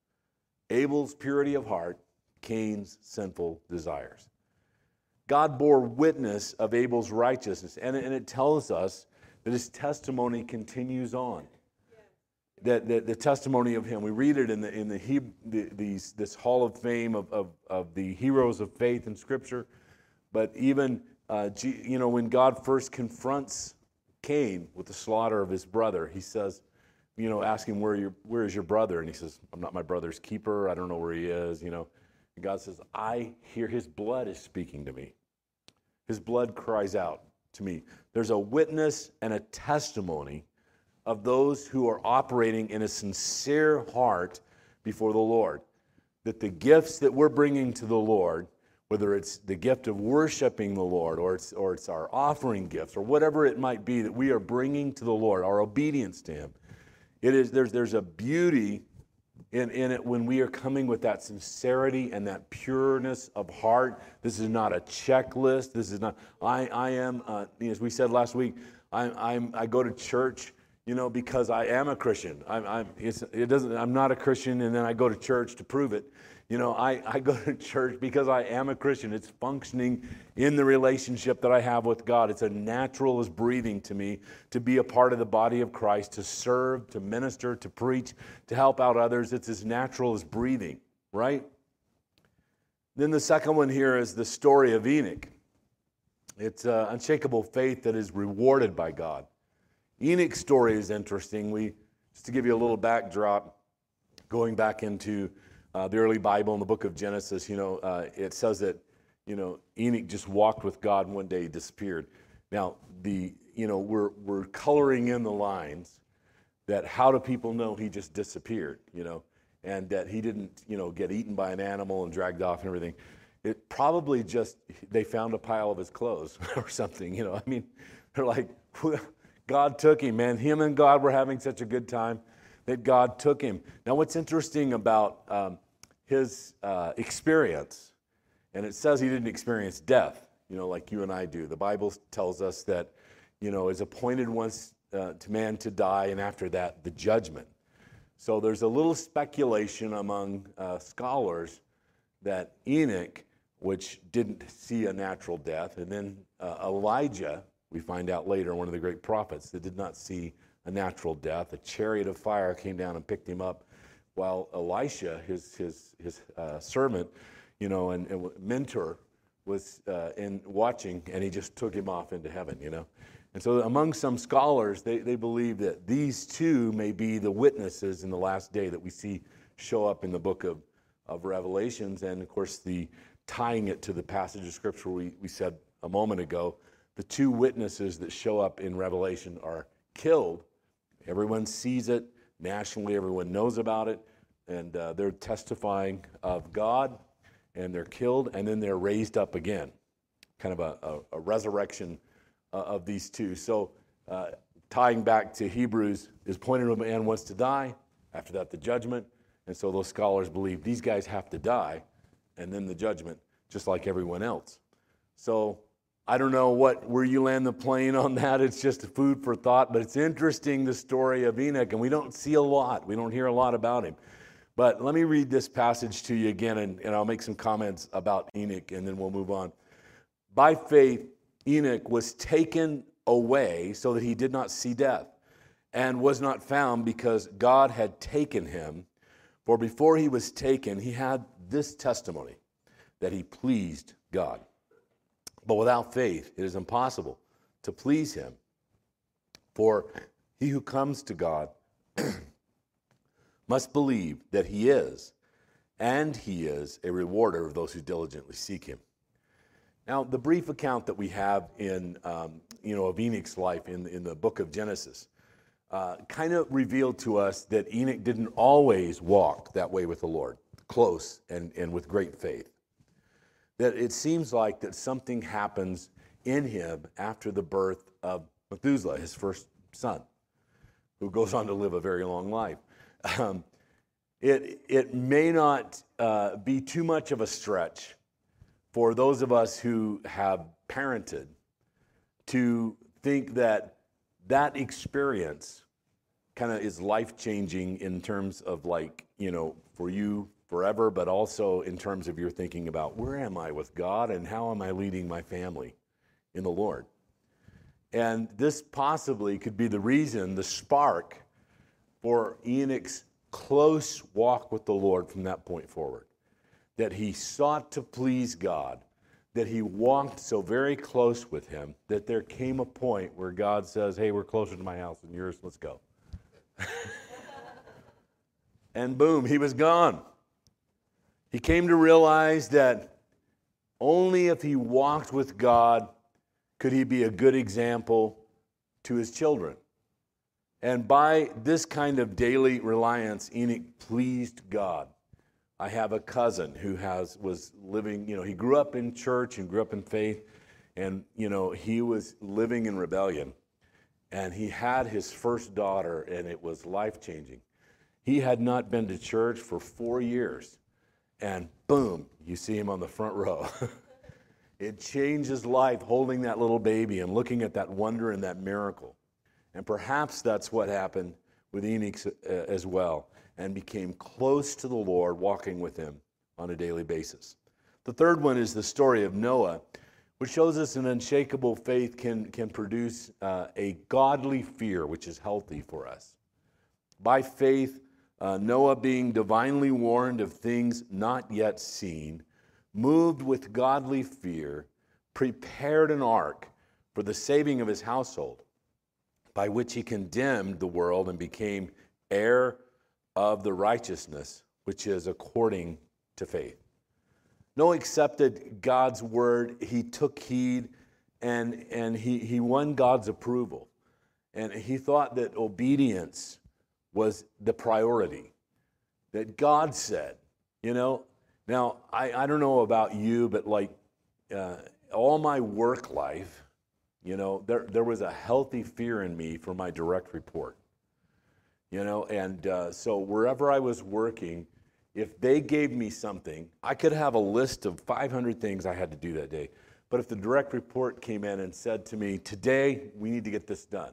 Abel's purity of heart, Cain's sinful desires. God bore witness of Abel's righteousness, and, and it tells us that his testimony continues on. That, that the testimony of him, we read it in the in the, he, the these this hall of fame of, of, of the heroes of faith in Scripture, but even uh, you know when God first confronts Cain with the slaughter of his brother, he says, you know, ask him where your where is your brother, and he says, I'm not my brother's keeper. I don't know where he is. You know, and God says, I hear his blood is speaking to me. His blood cries out to me. There's a witness and a testimony of those who are operating in a sincere heart before the Lord. That the gifts that we're bringing to the Lord, whether it's the gift of worshiping the Lord or it's, or it's our offering gifts or whatever it might be that we are bringing to the Lord, our obedience to Him, it is, there's, there's a beauty in, in it when we are coming with that sincerity and that pureness of heart. This is not a checklist. This is not, I, I am, uh, as we said last week, I, I'm, I go to church you know, because I am a Christian. I'm, I'm, it doesn't, I'm not a Christian and then I go to church to prove it. You know, I, I go [LAUGHS] to church because I am a Christian. It's functioning in the relationship that I have with God. It's a natural as breathing to me to be a part of the body of Christ, to serve, to minister, to preach, to help out others. It's as natural as breathing, right? Then the second one here is the story of Enoch. It's uh, unshakable faith that is rewarded by God. Enoch's story is interesting. We, just to give you a little backdrop, going back into uh, the early Bible in the book of Genesis, you know, uh, it says that, you know, Enoch just walked with God one day disappeared. Now, the, you know, we're, we're coloring in the lines that how do people know he just disappeared, you know, and that he didn't, you know, get eaten by an animal and dragged off and everything. It probably just, they found a pile of his clothes [LAUGHS] or something, you know. I mean, they're like, [LAUGHS] God took him, man. Him and God were having such a good time that God took him. Now, what's interesting about um, his uh, experience, and it says he didn't experience death, you know, like you and I do. The Bible tells us that, you know, is appointed once uh, to man to die, and after that, the judgment. So there's a little speculation among uh, scholars that Enoch, which didn't see a natural death, and then uh, Elijah, we find out later, one of the great prophets that did not see a natural death. A chariot of fire came down and picked him up, while Elisha, his, his, his uh, servant, you know, and, and mentor, was uh, in watching, and he just took him off into heaven, you know. And so, among some scholars, they, they believe that these two may be the witnesses in the last day that we see show up in the book of, of Revelations. And of course, the tying it to the passage of scripture we, we said a moment ago the two witnesses that show up in Revelation are killed. Everyone sees it nationally, everyone knows about it, and uh, they're testifying of God, and they're killed, and then they're raised up again. Kind of a, a, a resurrection uh, of these two. So, uh, tying back to Hebrews, is pointing to a man wants to die. After that, the judgment. And so those scholars believe these guys have to die, and then the judgment, just like everyone else. So I don't know what where you land the plane on that. It's just food for thought, but it's interesting the story of Enoch, and we don't see a lot. We don't hear a lot about him. But let me read this passage to you again, and, and I'll make some comments about Enoch, and then we'll move on. By faith, Enoch was taken away so that he did not see death, and was not found because God had taken him. For before he was taken, he had this testimony that he pleased God. But without faith, it is impossible to please him. For he who comes to God [CLEARS THROAT] must believe that he is, and he is a rewarder of those who diligently seek him. Now, the brief account that we have in, um, you know, of Enoch's life in, in the book of Genesis uh, kind of revealed to us that Enoch didn't always walk that way with the Lord, close and, and with great faith that it seems like that something happens in him after the birth of Methuselah, his first son, who goes on to live a very long life. Um, it, it may not uh, be too much of a stretch for those of us who have parented to think that that experience kind of is life changing in terms of like, you know, for you forever, but also in terms of your thinking about where am I with God and how am I leading my family in the Lord. And this possibly could be the reason, the spark for Enoch's close walk with the Lord from that point forward. That he sought to please God, that he walked so very close with him that there came a point where God says, Hey, we're closer to my house than yours, let's go. [LAUGHS] and boom, he was gone. He came to realize that only if he walked with God could he be a good example to his children. And by this kind of daily reliance, Enoch pleased God. I have a cousin who has was living, you know, he grew up in church and grew up in faith, and you know, he was living in rebellion. And he had his first daughter, and it was life changing. He had not been to church for four years, and boom, you see him on the front row. [LAUGHS] it changed his life holding that little baby and looking at that wonder and that miracle. And perhaps that's what happened with Enoch uh, as well, and became close to the Lord, walking with him on a daily basis. The third one is the story of Noah, which shows us an unshakable faith can, can produce uh, a godly fear, which is healthy for us. By faith, uh, Noah, being divinely warned of things not yet seen, moved with godly fear, prepared an ark for the saving of his household by which he condemned the world and became heir of the righteousness which is according to faith. Noah accepted God's word, he took heed, and, and he, he won God's approval. And he thought that obedience was the priority, that God said, you know. Now, I, I don't know about you, but like uh, all my work life, you know, there, there was a healthy fear in me for my direct report. You know, and uh, so wherever I was working, if they gave me something, I could have a list of 500 things I had to do that day. But if the direct report came in and said to me, today we need to get this done,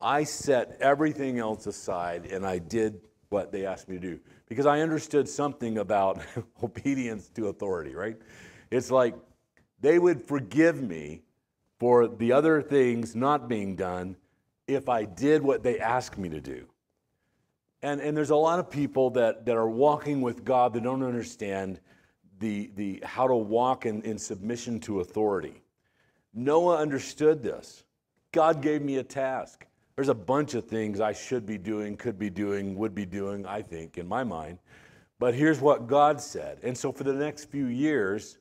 I set everything else aside and I did what they asked me to do because I understood something about [LAUGHS] obedience to authority, right? It's like they would forgive me for the other things not being done if I did what they asked me to do. And, and there's a lot of people that, that are walking with God that don't understand the, the, how to walk in, in submission to authority. Noah understood this. God gave me a task. There's a bunch of things I should be doing, could be doing, would be doing, I think, in my mind. But here's what God said. And so for the next few years,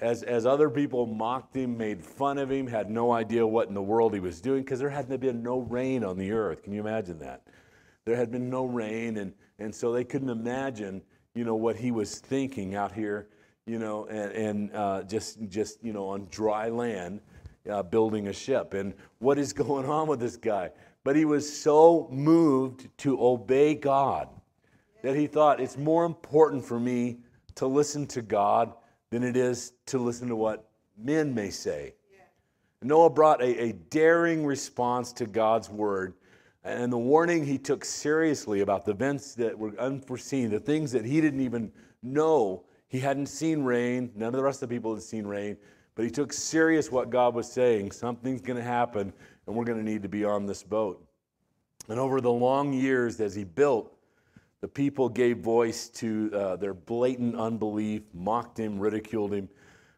as, as other people mocked him, made fun of him, had no idea what in the world he was doing, because there hadn't been no rain on the earth. Can you imagine that? There had been no rain, and, and so they couldn't imagine, you know, what he was thinking out here, you know, and, and uh, just, just, you know, on dry land, uh, building a ship. And what is [LAUGHS] going on with this guy? But he was so moved to obey God that he thought it's more important for me to listen to God than it is to listen to what men may say. Yeah. Noah brought a, a daring response to God's word and the warning he took seriously about the events that were unforeseen, the things that he didn't even know. He hadn't seen rain, none of the rest of the people had seen rain, but he took serious what God was saying. Something's going to happen, and we're going to need to be on this boat. And over the long years, as he built, the people gave voice to uh, their blatant unbelief, mocked him, ridiculed him.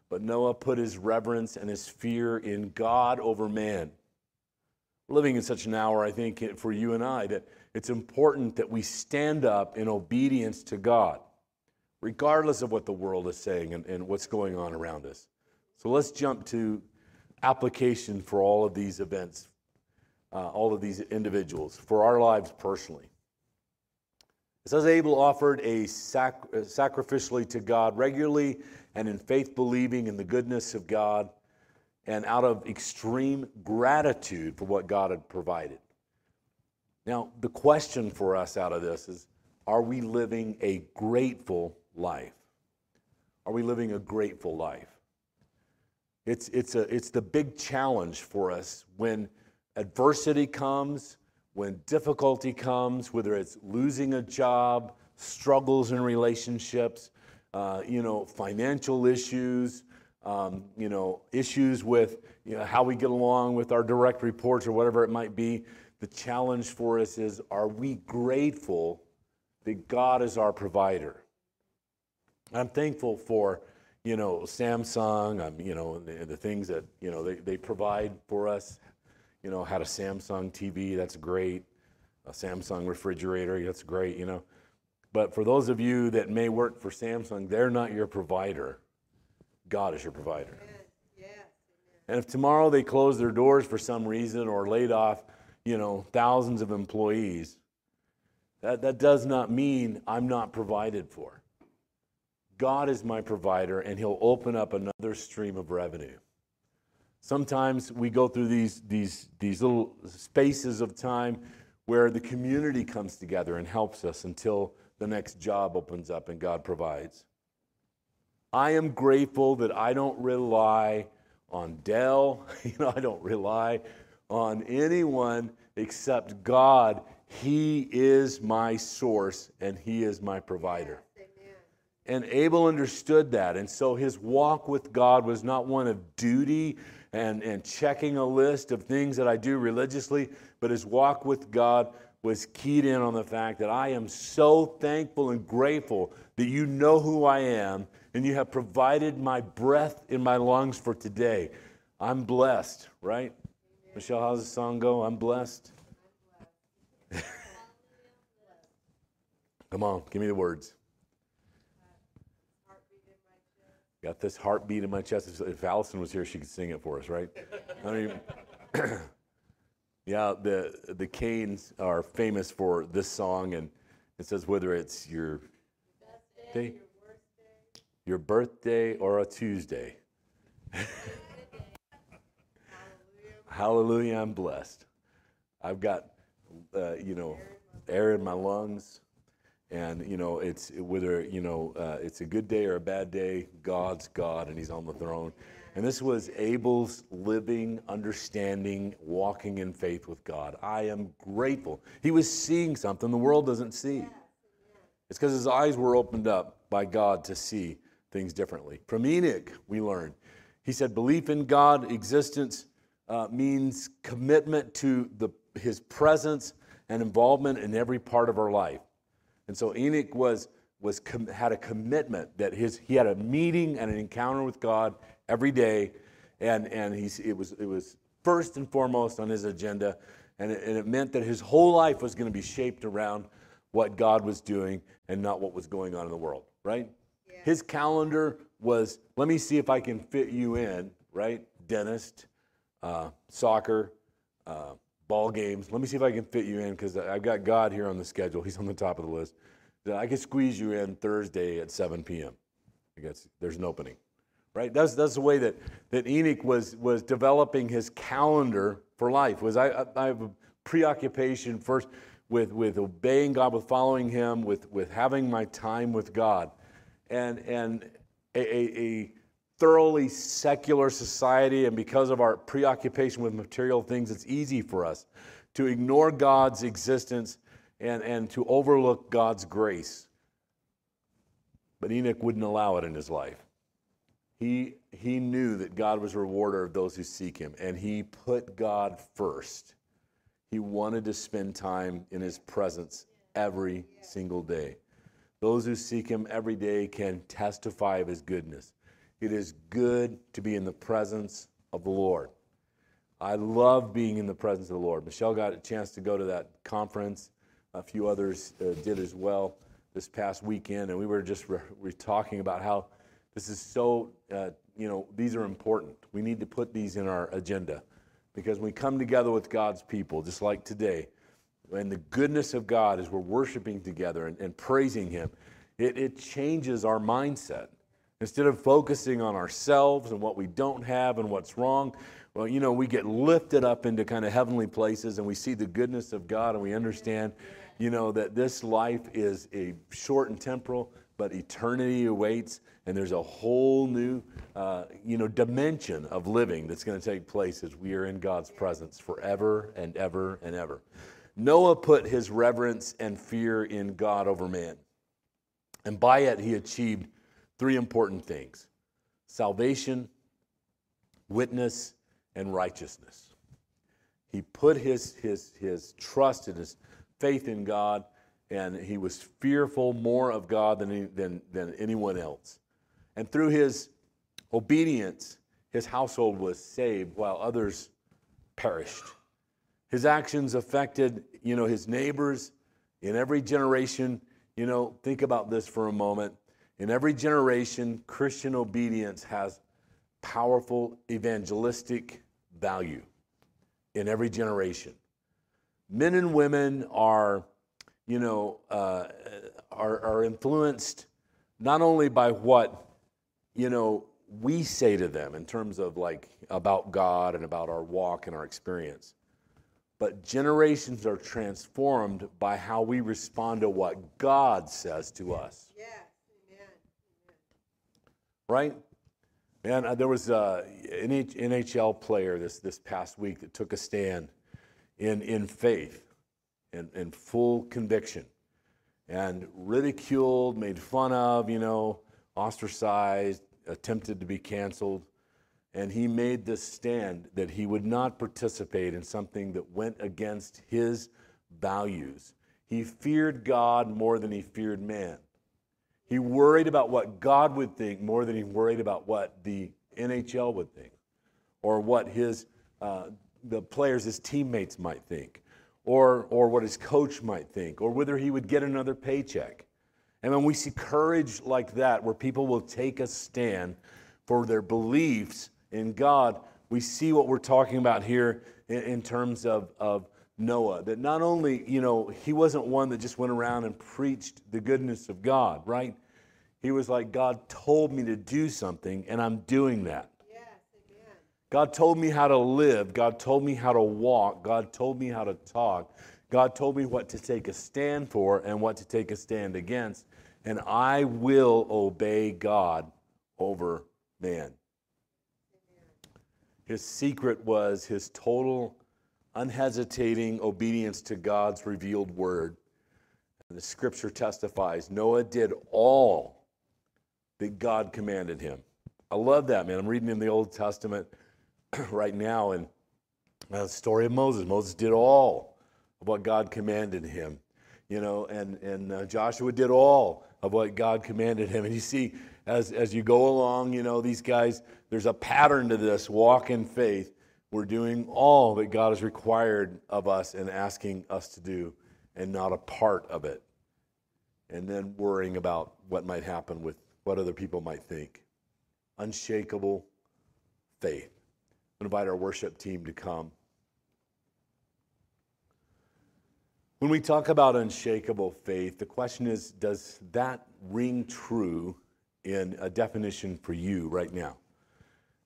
But Noah put his reverence and his fear in God over man. Living in such an hour, I think, for you and I, that it's important that we stand up in obedience to God, regardless of what the world is saying and, and what's going on around us. So let's jump to application for all of these events, uh, all of these individuals, for our lives personally. It says Abel offered a sac- uh, sacrificially to God regularly and in faith believing in the goodness of God and out of extreme gratitude for what God had provided. Now, the question for us out of this is are we living a grateful life? Are we living a grateful life? It's, it's, a, it's the big challenge for us when adversity comes, when difficulty comes, whether it's losing a job, struggles in relationships, uh, you know, financial issues, um, you know, issues with you know, how we get along with our direct reports or whatever it might be. The challenge for us is are we grateful that God is our provider? I'm thankful for, you know, Samsung, um, you know, the, the things that, you know, they, they provide for us. You know, had a Samsung TV, that's great. A Samsung refrigerator, that's great, you know. But for those of you that may work for Samsung, they're not your provider. God is your provider. And if tomorrow they close their doors for some reason or laid off, you know, thousands of employees, that, that does not mean I'm not provided for. God is my provider, and He'll open up another stream of revenue. Sometimes we go through these, these, these little spaces of time where the community comes together and helps us until the next job opens up and God provides. I am grateful that I don't rely on Dell, [LAUGHS] you know, I don't rely on anyone except God. He is my source and He is my provider. And Abel understood that. And so his walk with God was not one of duty and, and checking a list of things that I do religiously, but his walk with God was keyed in on the fact that I am so thankful and grateful that you know who I am and you have provided my breath in my lungs for today. I'm blessed, right? Michelle, how's the song go? I'm blessed. [LAUGHS] Come on, give me the words. Got this heartbeat in my chest. If Allison was here, she could sing it for us, right? I mean, [COUGHS] yeah, the the Canes are famous for this song, and it says whether it's your day, your birthday, or a Tuesday. [LAUGHS] Hallelujah, I'm blessed. I've got, uh, you know, air in my lungs. And, you know, it's whether, you know, uh, it's a good day or a bad day, God's God and He's on the throne. And this was Abel's living, understanding, walking in faith with God. I am grateful. He was seeing something the world doesn't see. It's because his eyes were opened up by God to see things differently. From Enoch, we learn. He said, belief in God, existence, uh, means commitment to the, his presence and involvement in every part of our life. And so Enoch was, was com- had a commitment that his, he had a meeting and an encounter with God every day, and, and he's, it, was, it was first and foremost on his agenda, and it, and it meant that his whole life was going to be shaped around what God was doing and not what was going on in the world, right? Yeah. His calendar was, let me see if I can fit you in, right? Dentist, uh, soccer, uh, ball games. Let me see if I can fit you in because I've got God here on the schedule. He's on the top of the list. I can squeeze you in Thursday at 7 p.m. I guess there's an opening, right? That's, that's the way that, that Enoch was, was developing his calendar for life. Was I, I have a preoccupation first with, with obeying God, with following Him, with, with having my time with God, and and a, a, a thoroughly secular society, and because of our preoccupation with material things, it's easy for us to ignore God's existence and, and to overlook God's grace. But Enoch wouldn't allow it in his life. He, he knew that God was a rewarder of those who seek him, and he put God first. He wanted to spend time in his presence every single day. Those who seek him every day can testify of his goodness. It is good to be in the presence of the Lord. I love being in the presence of the Lord. Michelle got a chance to go to that conference. A few others uh, did as well this past weekend, and we were just re- talking about how this is so, uh, you know, these are important. We need to put these in our agenda because when we come together with God's people, just like today, and the goodness of God as we're worshiping together and, and praising Him, it, it changes our mindset. Instead of focusing on ourselves and what we don't have and what's wrong, well, you know, we get lifted up into kind of heavenly places and we see the goodness of God and we understand, you know, that this life is a short and temporal, but eternity awaits and there's a whole new, uh, you know, dimension of living that's going to take place as we are in God's presence forever and ever and ever. Noah put his reverence and fear in God over man. And by it, he achieved three important things salvation, witness, and righteousness. He put his, his, his trust and his faith in God, and he was fearful more of God than, than, than anyone else. And through his obedience, his household was saved while others perished. His actions affected, you know, his neighbors in every generation. You know, think about this for a moment. In every generation, Christian obedience has powerful evangelistic value in every generation. Men and women are, you know, uh, are, are influenced not only by what, you know, we say to them in terms of like about God and about our walk and our experience, but generations are transformed by how we respond to what God says to us. Right? And uh, there was a NHL player this, this past week that took a stand in, in faith, in, in full conviction, and ridiculed, made fun of, you know, ostracized, attempted to be canceled. And he made this stand that he would not participate in something that went against his values. He feared God more than he feared man. He worried about what God would think more than he worried about what the NHL would think or what his, uh, the players, his teammates might think or, or what his coach might think or whether he would get another paycheck. And when we see courage like that, where people will take a stand for their beliefs in God, we see what we're talking about here in, in terms of, of Noah. That not only, you know, he wasn't one that just went around and preached the goodness of God, right? He was like, God told me to do something, and I'm doing that. Yes. God told me how to live. God told me how to walk. God told me how to talk. God told me what to take a stand for and what to take a stand against. And I will obey God over man. His secret was his total, unhesitating obedience to God's revealed word. And the scripture testifies Noah did all that God commanded him. I love that, man. I'm reading in the Old Testament [CLEARS THROAT] right now, and the story of Moses. Moses did all of what God commanded him, you know, and, and uh, Joshua did all of what God commanded him. And you see, as, as you go along, you know, these guys, there's a pattern to this walk in faith. We're doing all that God has required of us and asking us to do, and not a part of it. And then worrying about what might happen with what other people might think. Unshakable faith. I invite our worship team to come. When we talk about unshakable faith, the question is does that ring true in a definition for you right now?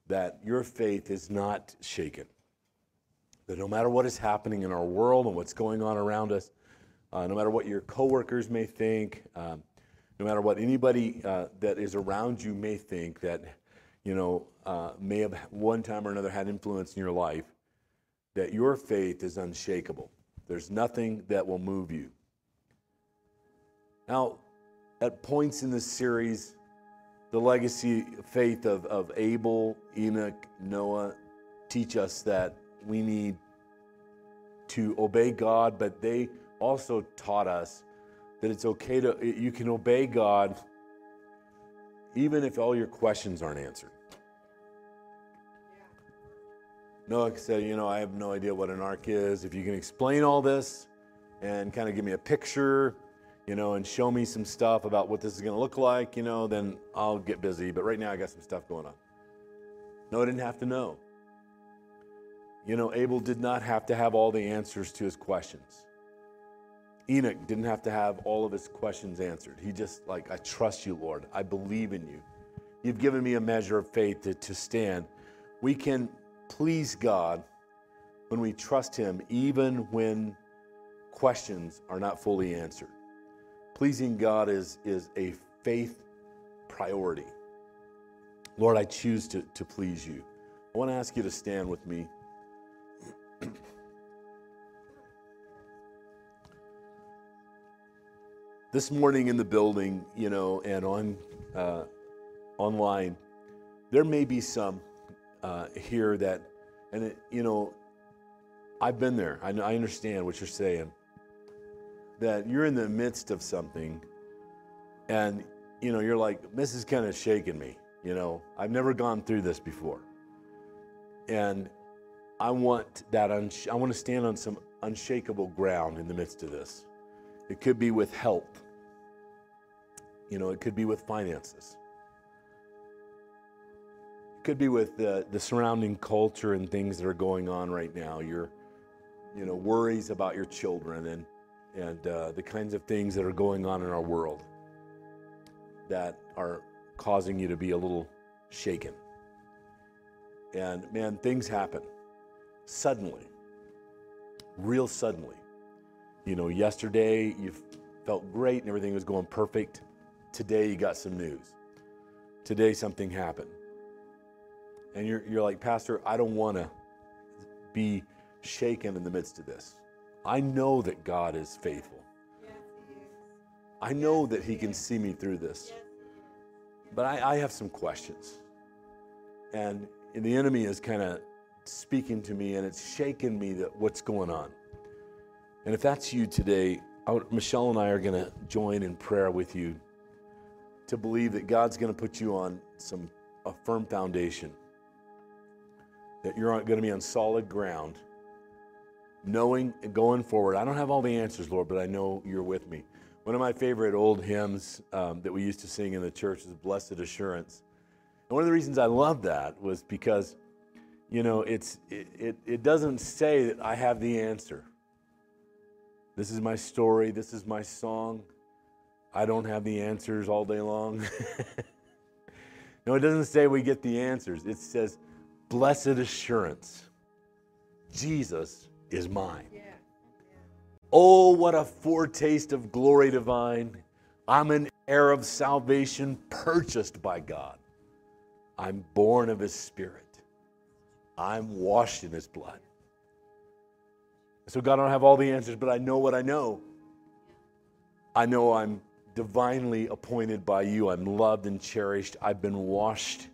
That your faith is not shaken. That no matter what is happening in our world and what's going on around us, uh, no matter what your coworkers may think, um, no matter what anybody uh, that is around you may think that, you know, uh, may have one time or another had influence in your life, that your faith is unshakable. There's nothing that will move you. Now, at points in this series, the legacy faith of, of Abel, Enoch, Noah teach us that we need to obey God, but they also taught us that it's okay to, you can obey God even if all your questions aren't answered. Noah said, You know, I have no idea what an ark is. If you can explain all this and kind of give me a picture, you know, and show me some stuff about what this is going to look like, you know, then I'll get busy. But right now I got some stuff going on. No, I didn't have to know. You know, Abel did not have to have all the answers to his questions. Enoch didn't have to have all of his questions answered. He just, like, I trust you, Lord. I believe in you. You've given me a measure of faith to, to stand. We can please God when we trust Him, even when questions are not fully answered. Pleasing God is, is a faith priority. Lord, I choose to, to please you. I want to ask you to stand with me. this morning in the building, you know, and on uh, online, there may be some uh, here that, and it, you know, I've been there. I, I understand what you're saying. That you're in the midst of something, and you know, you're like, this is kind of shaking me. You know, I've never gone through this before. And I want that, unsh- I want to stand on some unshakable ground in the midst of this. It could be with health, you know, it could be with finances, it could be with the, the surrounding culture and things that are going on right now. Your, you know, worries about your children and, and uh, the kinds of things that are going on in our world that are causing you to be a little shaken. And man, things happen suddenly, real suddenly. You know, yesterday you felt great and everything was going perfect. Today you got some news. Today something happened. And you're, you're like, Pastor, I don't want to be shaken in the midst of this. I know that God is faithful. I know that He can see me through this. But I, I have some questions. And, the enemy is kind of speaking to me and it's shaking me that what's going on. And if that's you today, Michelle and I are going to join in prayer with you to believe that God's going to put you on some a firm foundation. That you're going to be on solid ground, knowing going forward. I don't have all the answers, Lord, but I know you're with me. One of my favorite old hymns um, that we used to sing in the church is Blessed Assurance. And one of the reasons I love that was because, you know, it's, it, it, it doesn't say that I have the answer. This is my story, this is my song. I don't have the answers all day long. [LAUGHS] no, it doesn't say we get the answers. It says, Blessed Assurance, Jesus is mine. Oh, what a foretaste of glory divine. I'm an heir of salvation purchased by God. I'm born of his spirit. I'm washed in his blood. So, God, I don't have all the answers, but I know what I know. I know I'm divinely appointed by you. I'm loved and cherished. I've been washed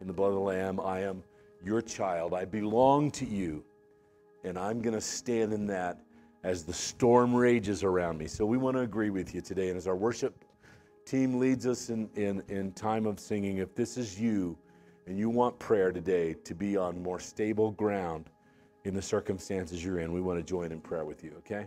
in the blood of the Lamb. I am your child. I belong to you. And I'm going to stand in that as the storm rages around me. So we want to agree with you today. And as our worship team leads us in, in, in time of singing, if this is you and you want prayer today to be on more stable ground in the circumstances you're in, we want to join in prayer with you, okay?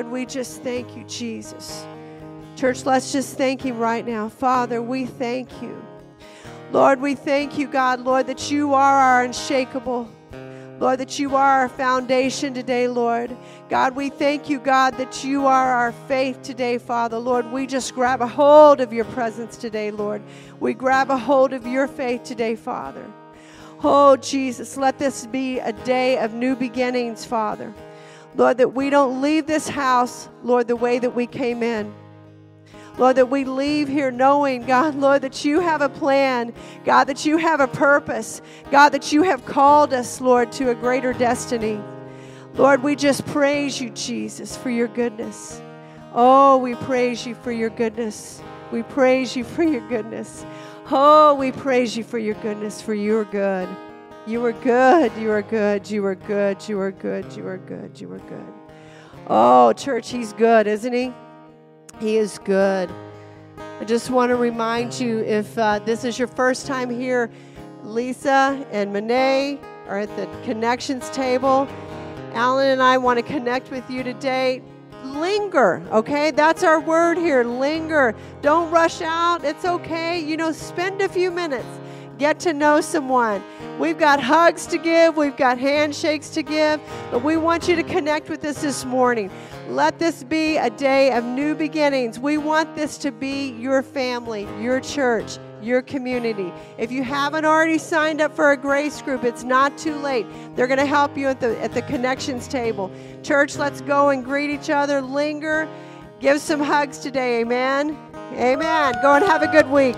Lord, we just thank you, Jesus. Church, let's just thank him right now. Father, we thank you. Lord, we thank you, God, Lord, that you are our unshakable. Lord, that you are our foundation today, Lord. God, we thank you, God, that you are our faith today, Father. Lord, we just grab a hold of your presence today, Lord. We grab a hold of your faith today, Father. Oh, Jesus, let this be a day of new beginnings, Father. Lord, that we don't leave this house, Lord, the way that we came in. Lord, that we leave here knowing, God, Lord, that you have a plan, God, that you have a purpose, God, that you have called us, Lord, to a greater destiny. Lord, we just praise you, Jesus, for your goodness. Oh, we praise you for your goodness. We praise you for your goodness. Oh, we praise you for your goodness, for your good. You are good. You are good. You are good. You are good. You are good. You are good. Oh, church, he's good, isn't he? He is good. I just want to remind you if uh, this is your first time here, Lisa and Monet are at the connections table. Alan and I want to connect with you today. Linger, okay? That's our word here. Linger. Don't rush out. It's okay. You know, spend a few minutes. Get to know someone. We've got hugs to give, we've got handshakes to give, but we want you to connect with us this morning. Let this be a day of new beginnings. We want this to be your family, your church, your community. If you haven't already signed up for a grace group, it's not too late. They're going to help you at the at the connections table. Church, let's go and greet each other, linger, give some hugs today. Amen. Amen. Go and have a good week.